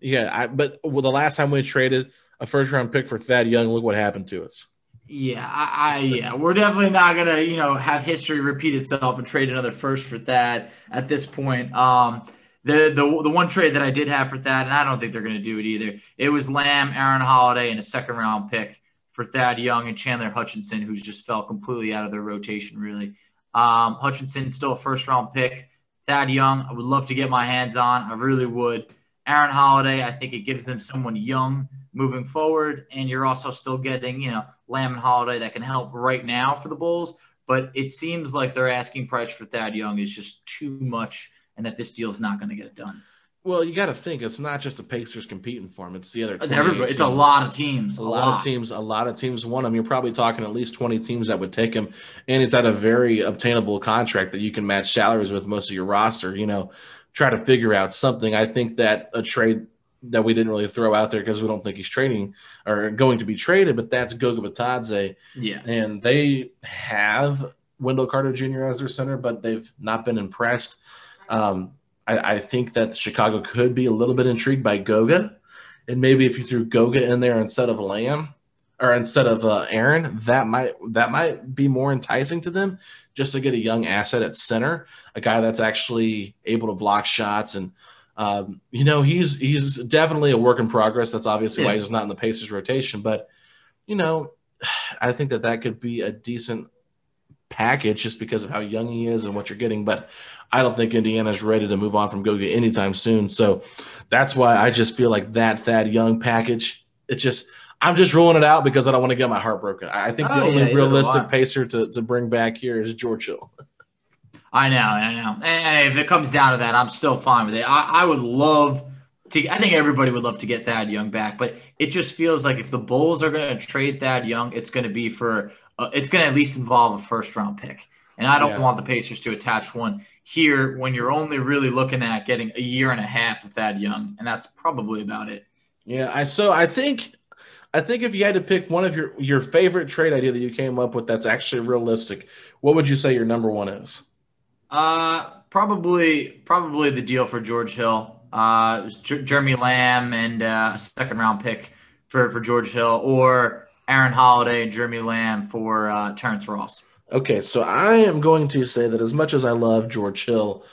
Yeah, I but well, the last time we traded a first round pick for Thad Young, look what happened to us. Yeah, I, I yeah, we're definitely not gonna you know have history repeat itself and trade another first for Thad at this point. Um, the the the one trade that I did have for Thad, and I don't think they're gonna do it either. It was Lamb, Aaron Holiday, and a second round pick for Thad Young and Chandler Hutchison, who's just fell completely out of their rotation. Really, um, Hutchison still a first round pick. Thad Young, I would love to get my hands on. I really would. Aaron Holiday, I think it gives them someone young moving forward, and you're also still getting, you know, Lamb and Holiday that can help right now for the Bulls. But it seems like their asking price for Thad Young is just too much, and that this deal is not going to get it done. Well, you got to think it's not just the Pacers competing for him; it's the other. It's 28 everybody. It's a lot of teams. A lot, of teams, a lot of teams want him. You're probably talking at least 20 teams that would take him, and it's at a very obtainable contract that you can match salaries with most of your roster. You know, try to figure out something. I think that a trade that we didn't really throw out there because we don't think he's trading or going to be traded, but that's Goga Bitadze, Yeah. and they have Wendell Carter Jr. as their center, but they've not been impressed. Um, I, I think that Chicago could be a little bit intrigued by Goga, and maybe if you threw Goga in there instead of Lamb or instead of uh, Aaron, that might that might be more enticing to them just to get a young asset at center, a guy that's actually able to block shots and. Um, you know, he's he's definitely a work in progress. That's obviously why he's not in the Pacers rotation. But you know, I think that that could be a decent package just because of how young he is and what you're getting. But I don't think Indiana's ready to move on from Goga anytime soon. So that's why I just feel like that Thad Young package. It's just I'm just ruling it out because I don't want to get my heart broken. I think the Oh, only yeah, realistic pacer to, to bring back here is George Hill. I know, I know. And, if it comes down to that, I'm still fine with it. I, I would love to. I think everybody would love to get Thad Young back, but it just feels like if the Bulls are going to trade Thad Young, it's going to be for. Uh, it's going to at least involve a first round pick, and I don't Yeah. want the Pacers to attach one here when you're only really looking at getting a year and a half of Thad Young, and that's probably about it. Yeah, I so I think I think if you had to pick one of your your favorite trade idea that you came up with that's actually realistic, what would you say your number one is? Uh, probably, probably the deal for George Hill. Uh, Jer- Jeremy Lamb and uh, a second round pick for for George Hill, or Aaron Holiday and Jeremy Lamb for uh, Terrence Ross. Okay, so I am going to say that as much as I love George Hill,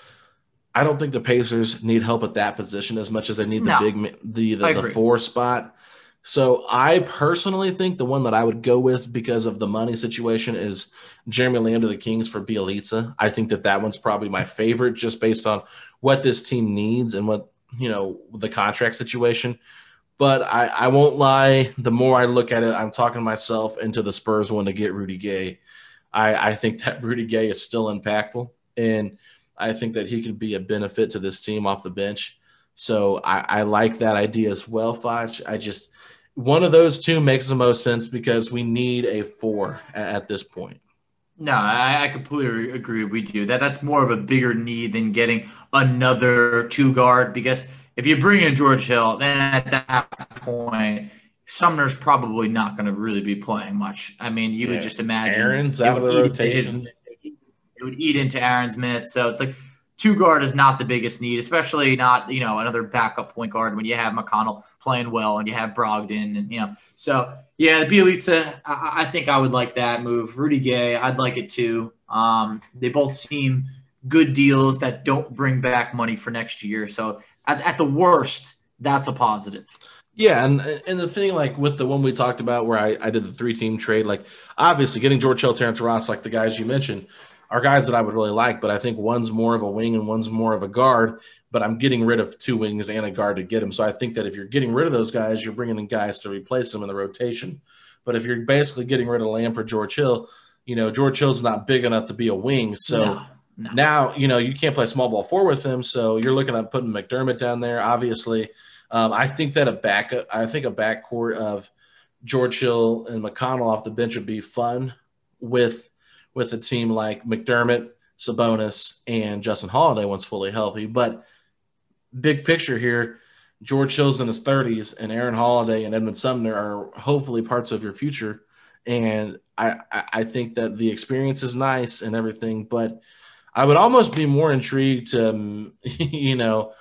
I don't think the Pacers need help at that position as much as they need the No. big the the, the four spot. So I personally think the one that I would go with because of the money situation is Jeremy Lamb to the Kings for Bjelica. I think that that one's probably my favorite just based on what this team needs and what you know the contract situation. But I, I won't lie. The more I look at it, I'm talking myself into the Spurs one to get Rudy Gay. I, I think that Rudy Gay is still impactful, and I think that he could be a benefit to this team off the bench. So I, I like that idea as well, Foch. I just one of those two makes the most sense because we need a four at, at this point. No, I, I completely agree. We do that. That's more of a bigger need than getting another two guard because if you bring in George Hill, then at that point, Sumner's probably not going to really be playing much. I mean, you Yeah. would just imagine Aaron's out of the into his- rotation. it would eat into Aaron's minutes. So it's like two guard is not the biggest need, especially not you know another backup point guard when you have McConnell playing well and you have Brogdon and you know. So yeah, the Bjelica, I, I think I would like that move. Rudy Gay, I'd like it too. Um, they both seem good deals that don't bring back money for next year. So at, at the worst, that's a positive. Yeah, and and the thing like with the one we talked about where I, I did the three team trade, like obviously getting George Hill, Terrence Ross, like the guys you mentioned, are guys that I would really like, but I think one's more of a wing and one's more of a guard. But I'm getting rid of two wings and a guard to get them. So I think that if you're getting rid of those guys, you're bringing in guys to replace them in the rotation. But if you're basically getting rid of Lamb for George Hill, you know George Hill's not big enough to be a wing, so. No, no. Now you know you can't play small ball four with him, so you're looking at putting McDermott down there. Obviously, um, I think that a back, I think a backcourt of George Hill and McConnell off the bench would be fun with with a team like McDermott, Sabonis, and Justin Holiday once fully healthy. But big picture here, George Hill's in his 30s, and Aaron Holiday and Edmond Sumner are hopefully parts of your future. And I, I think that the experience is nice and everything, but I would almost be more intrigued to, um, you know,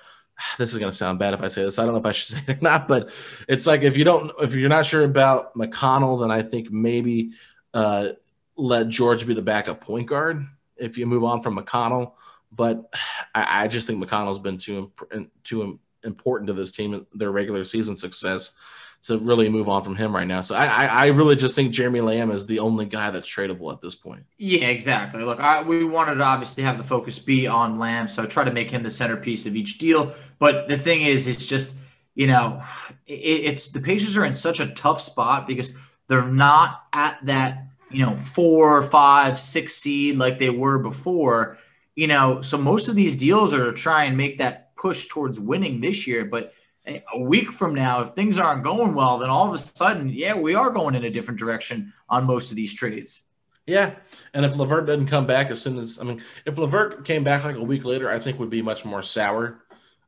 this is going to sound bad if I say this. I don't know if I should say it or not, but it's like if you don't, if you're not sure about McConnell, then I think maybe uh, let George be the backup point guard if you move on from McConnell. But I, I just think McConnell's been too too important to this team, their regular season success, to really move on from him right now. So I, I, I really just think Jeremy Lamb is the only guy that's tradable at this point. Yeah, exactly. Look, I, we wanted to obviously have the focus be on Lamb, so I try to make him the centerpiece of each deal. But the thing is, it's just you know, it, it's the Pacers are in such a tough spot because they're not at that you know four, five, six seed like they were before. You know, so most of these deals are to try and make that push towards winning this year, but a week from now, if things aren't going well, then all of a sudden, yeah, we are going in a different direction on most of these trades. Yeah, and if LeVert doesn't come back as soon as I mean, if LeVert came back like a week later, I think would be much more sour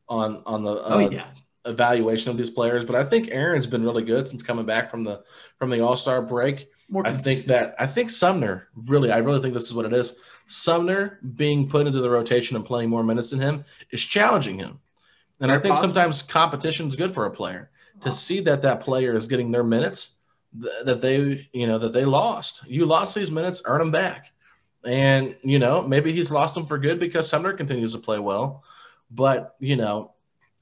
on on the uh, oh, yeah. Evaluation of these players. But I think Aaron's been really good since coming back from the from the All Star break. More I think that I think Sumner really, I really think this is what it is. Sumner being put into the rotation and playing more minutes than him is challenging him. And I think possible. sometimes competition is good for a player to see that that player is getting their minutes th- that they, you know, that they lost. You lost these minutes, earn them back. And, you know, maybe he's lost them for good because Sumner continues to play well. But, you know,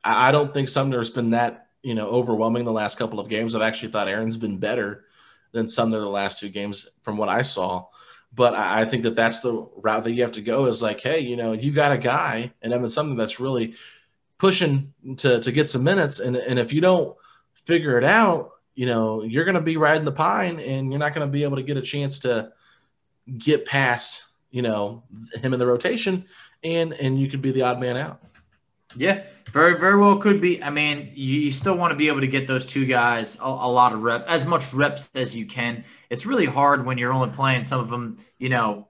I, don't think Sumner's been that, you know, overwhelming the last couple of games. I've actually thought Aaron's been better than Sumner the last two games from what I saw. But I, I think that that's the route that you have to go is like, hey, you know, you got a guy and Edmond Sumner that's really – pushing to to get some minutes, and and if you don't figure it out, you know you're going to be riding the pine, and you're not going to be able to get a chance to get past you know him in the rotation, and and you could be the odd man out. Yeah, very very well could be. I mean, you, you still want to be able to get those two guys a, a lot of rep, as much reps as you can. It's really hard when you're only playing some of them, you know,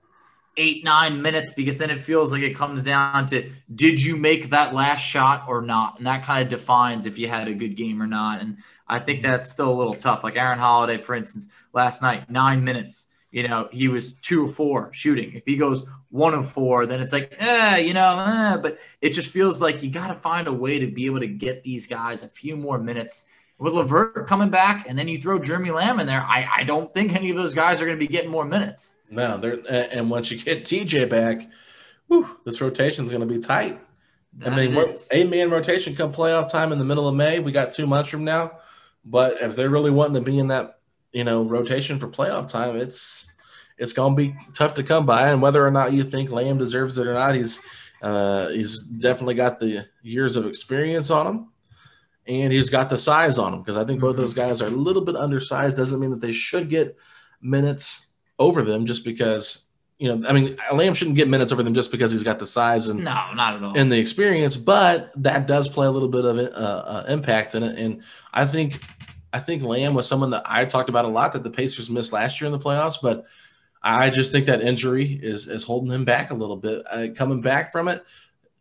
eight, nine minutes because then it feels like it comes down to did you make that last shot or not? And that kind of defines if you had a good game or not. And I think that's still a little tough. Like Aaron Holiday, for instance, last night, nine minutes, you know, he was two of four shooting. If he goes one of four, then it's like, eh, you know, eh. but it just feels like you got to find a way to be able to get these guys a few more minutes with LeVert coming back, and then you throw Jeremy Lamb in there, I, I don't think any of those guys are going to be getting more minutes. No, they're and once you get TJ back, whew, this rotation is going to be tight. That I mean, eight man rotation come playoff time in the middle of May. We got two months from now, but if they're really wanting to be in that you know rotation for playoff time, it's it's going to be tough to come by. And whether or not you think Lamb deserves it or not, he's uh, he's definitely got the years of experience on him and he's got the size on him because I think both those guys are a little bit undersized. Doesn't mean that they should get minutes over them just because you know. I mean, Lamb shouldn't get minutes over them just because he's got the size and no, not at all, and the experience. But that does play a little bit of uh, uh, impact in it, and I think I think Lamb was someone that I talked about a lot that the Pacers missed last year in the playoffs, but. I just think that injury is is holding him back a little bit. Uh, coming back from it,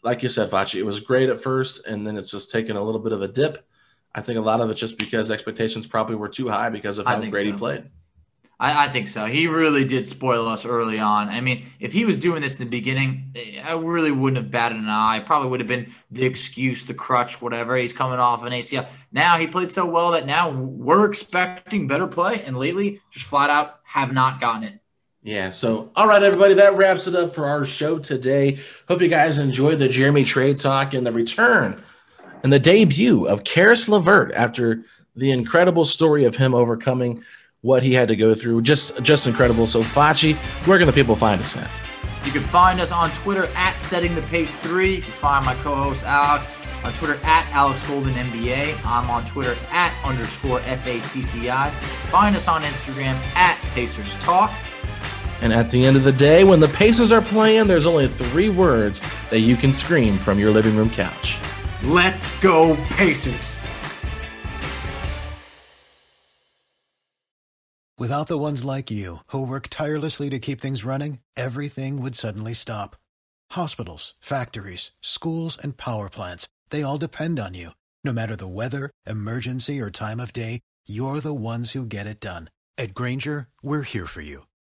like you said, Facci, it was great at first, and then it's just taken a little bit of a dip. I think a lot of it just because expectations probably were too high because of how great so. he played. I, I, think so. He really did spoil us early on. I mean, if he was doing this in the beginning, I really wouldn't have batted an eye. Probably would have been the excuse, the crutch, whatever. He's coming off an ACL. Now he played so well that now we're expecting better play, and lately, just flat out have not gotten it. Yeah. So, all right, everybody, that wraps it up for our show today. Hope you guys enjoyed the Jeremy trade talk and the return and the debut of Caris LeVert after the incredible story of him overcoming what he had to go through. Just just incredible. So Facci, where can the people find us at? You can find us on Twitter at Setting the Pace 3. You can find my co-host Alex on Twitter at Alex Golden NBA. I'm on Twitter at underscore FACCI. Find us on Instagram at Pacers Talk. And at the end of the day, when the Pacers are playing, there's only three words that you can scream from your living room couch. Let's go, Pacers! Without the ones like you, who work tirelessly to keep things running, everything would suddenly stop. Hospitals, factories, schools, and power plants, they all depend on you. No matter the weather, emergency, or time of day, you're the ones who get it done. At Grainger, we're here for you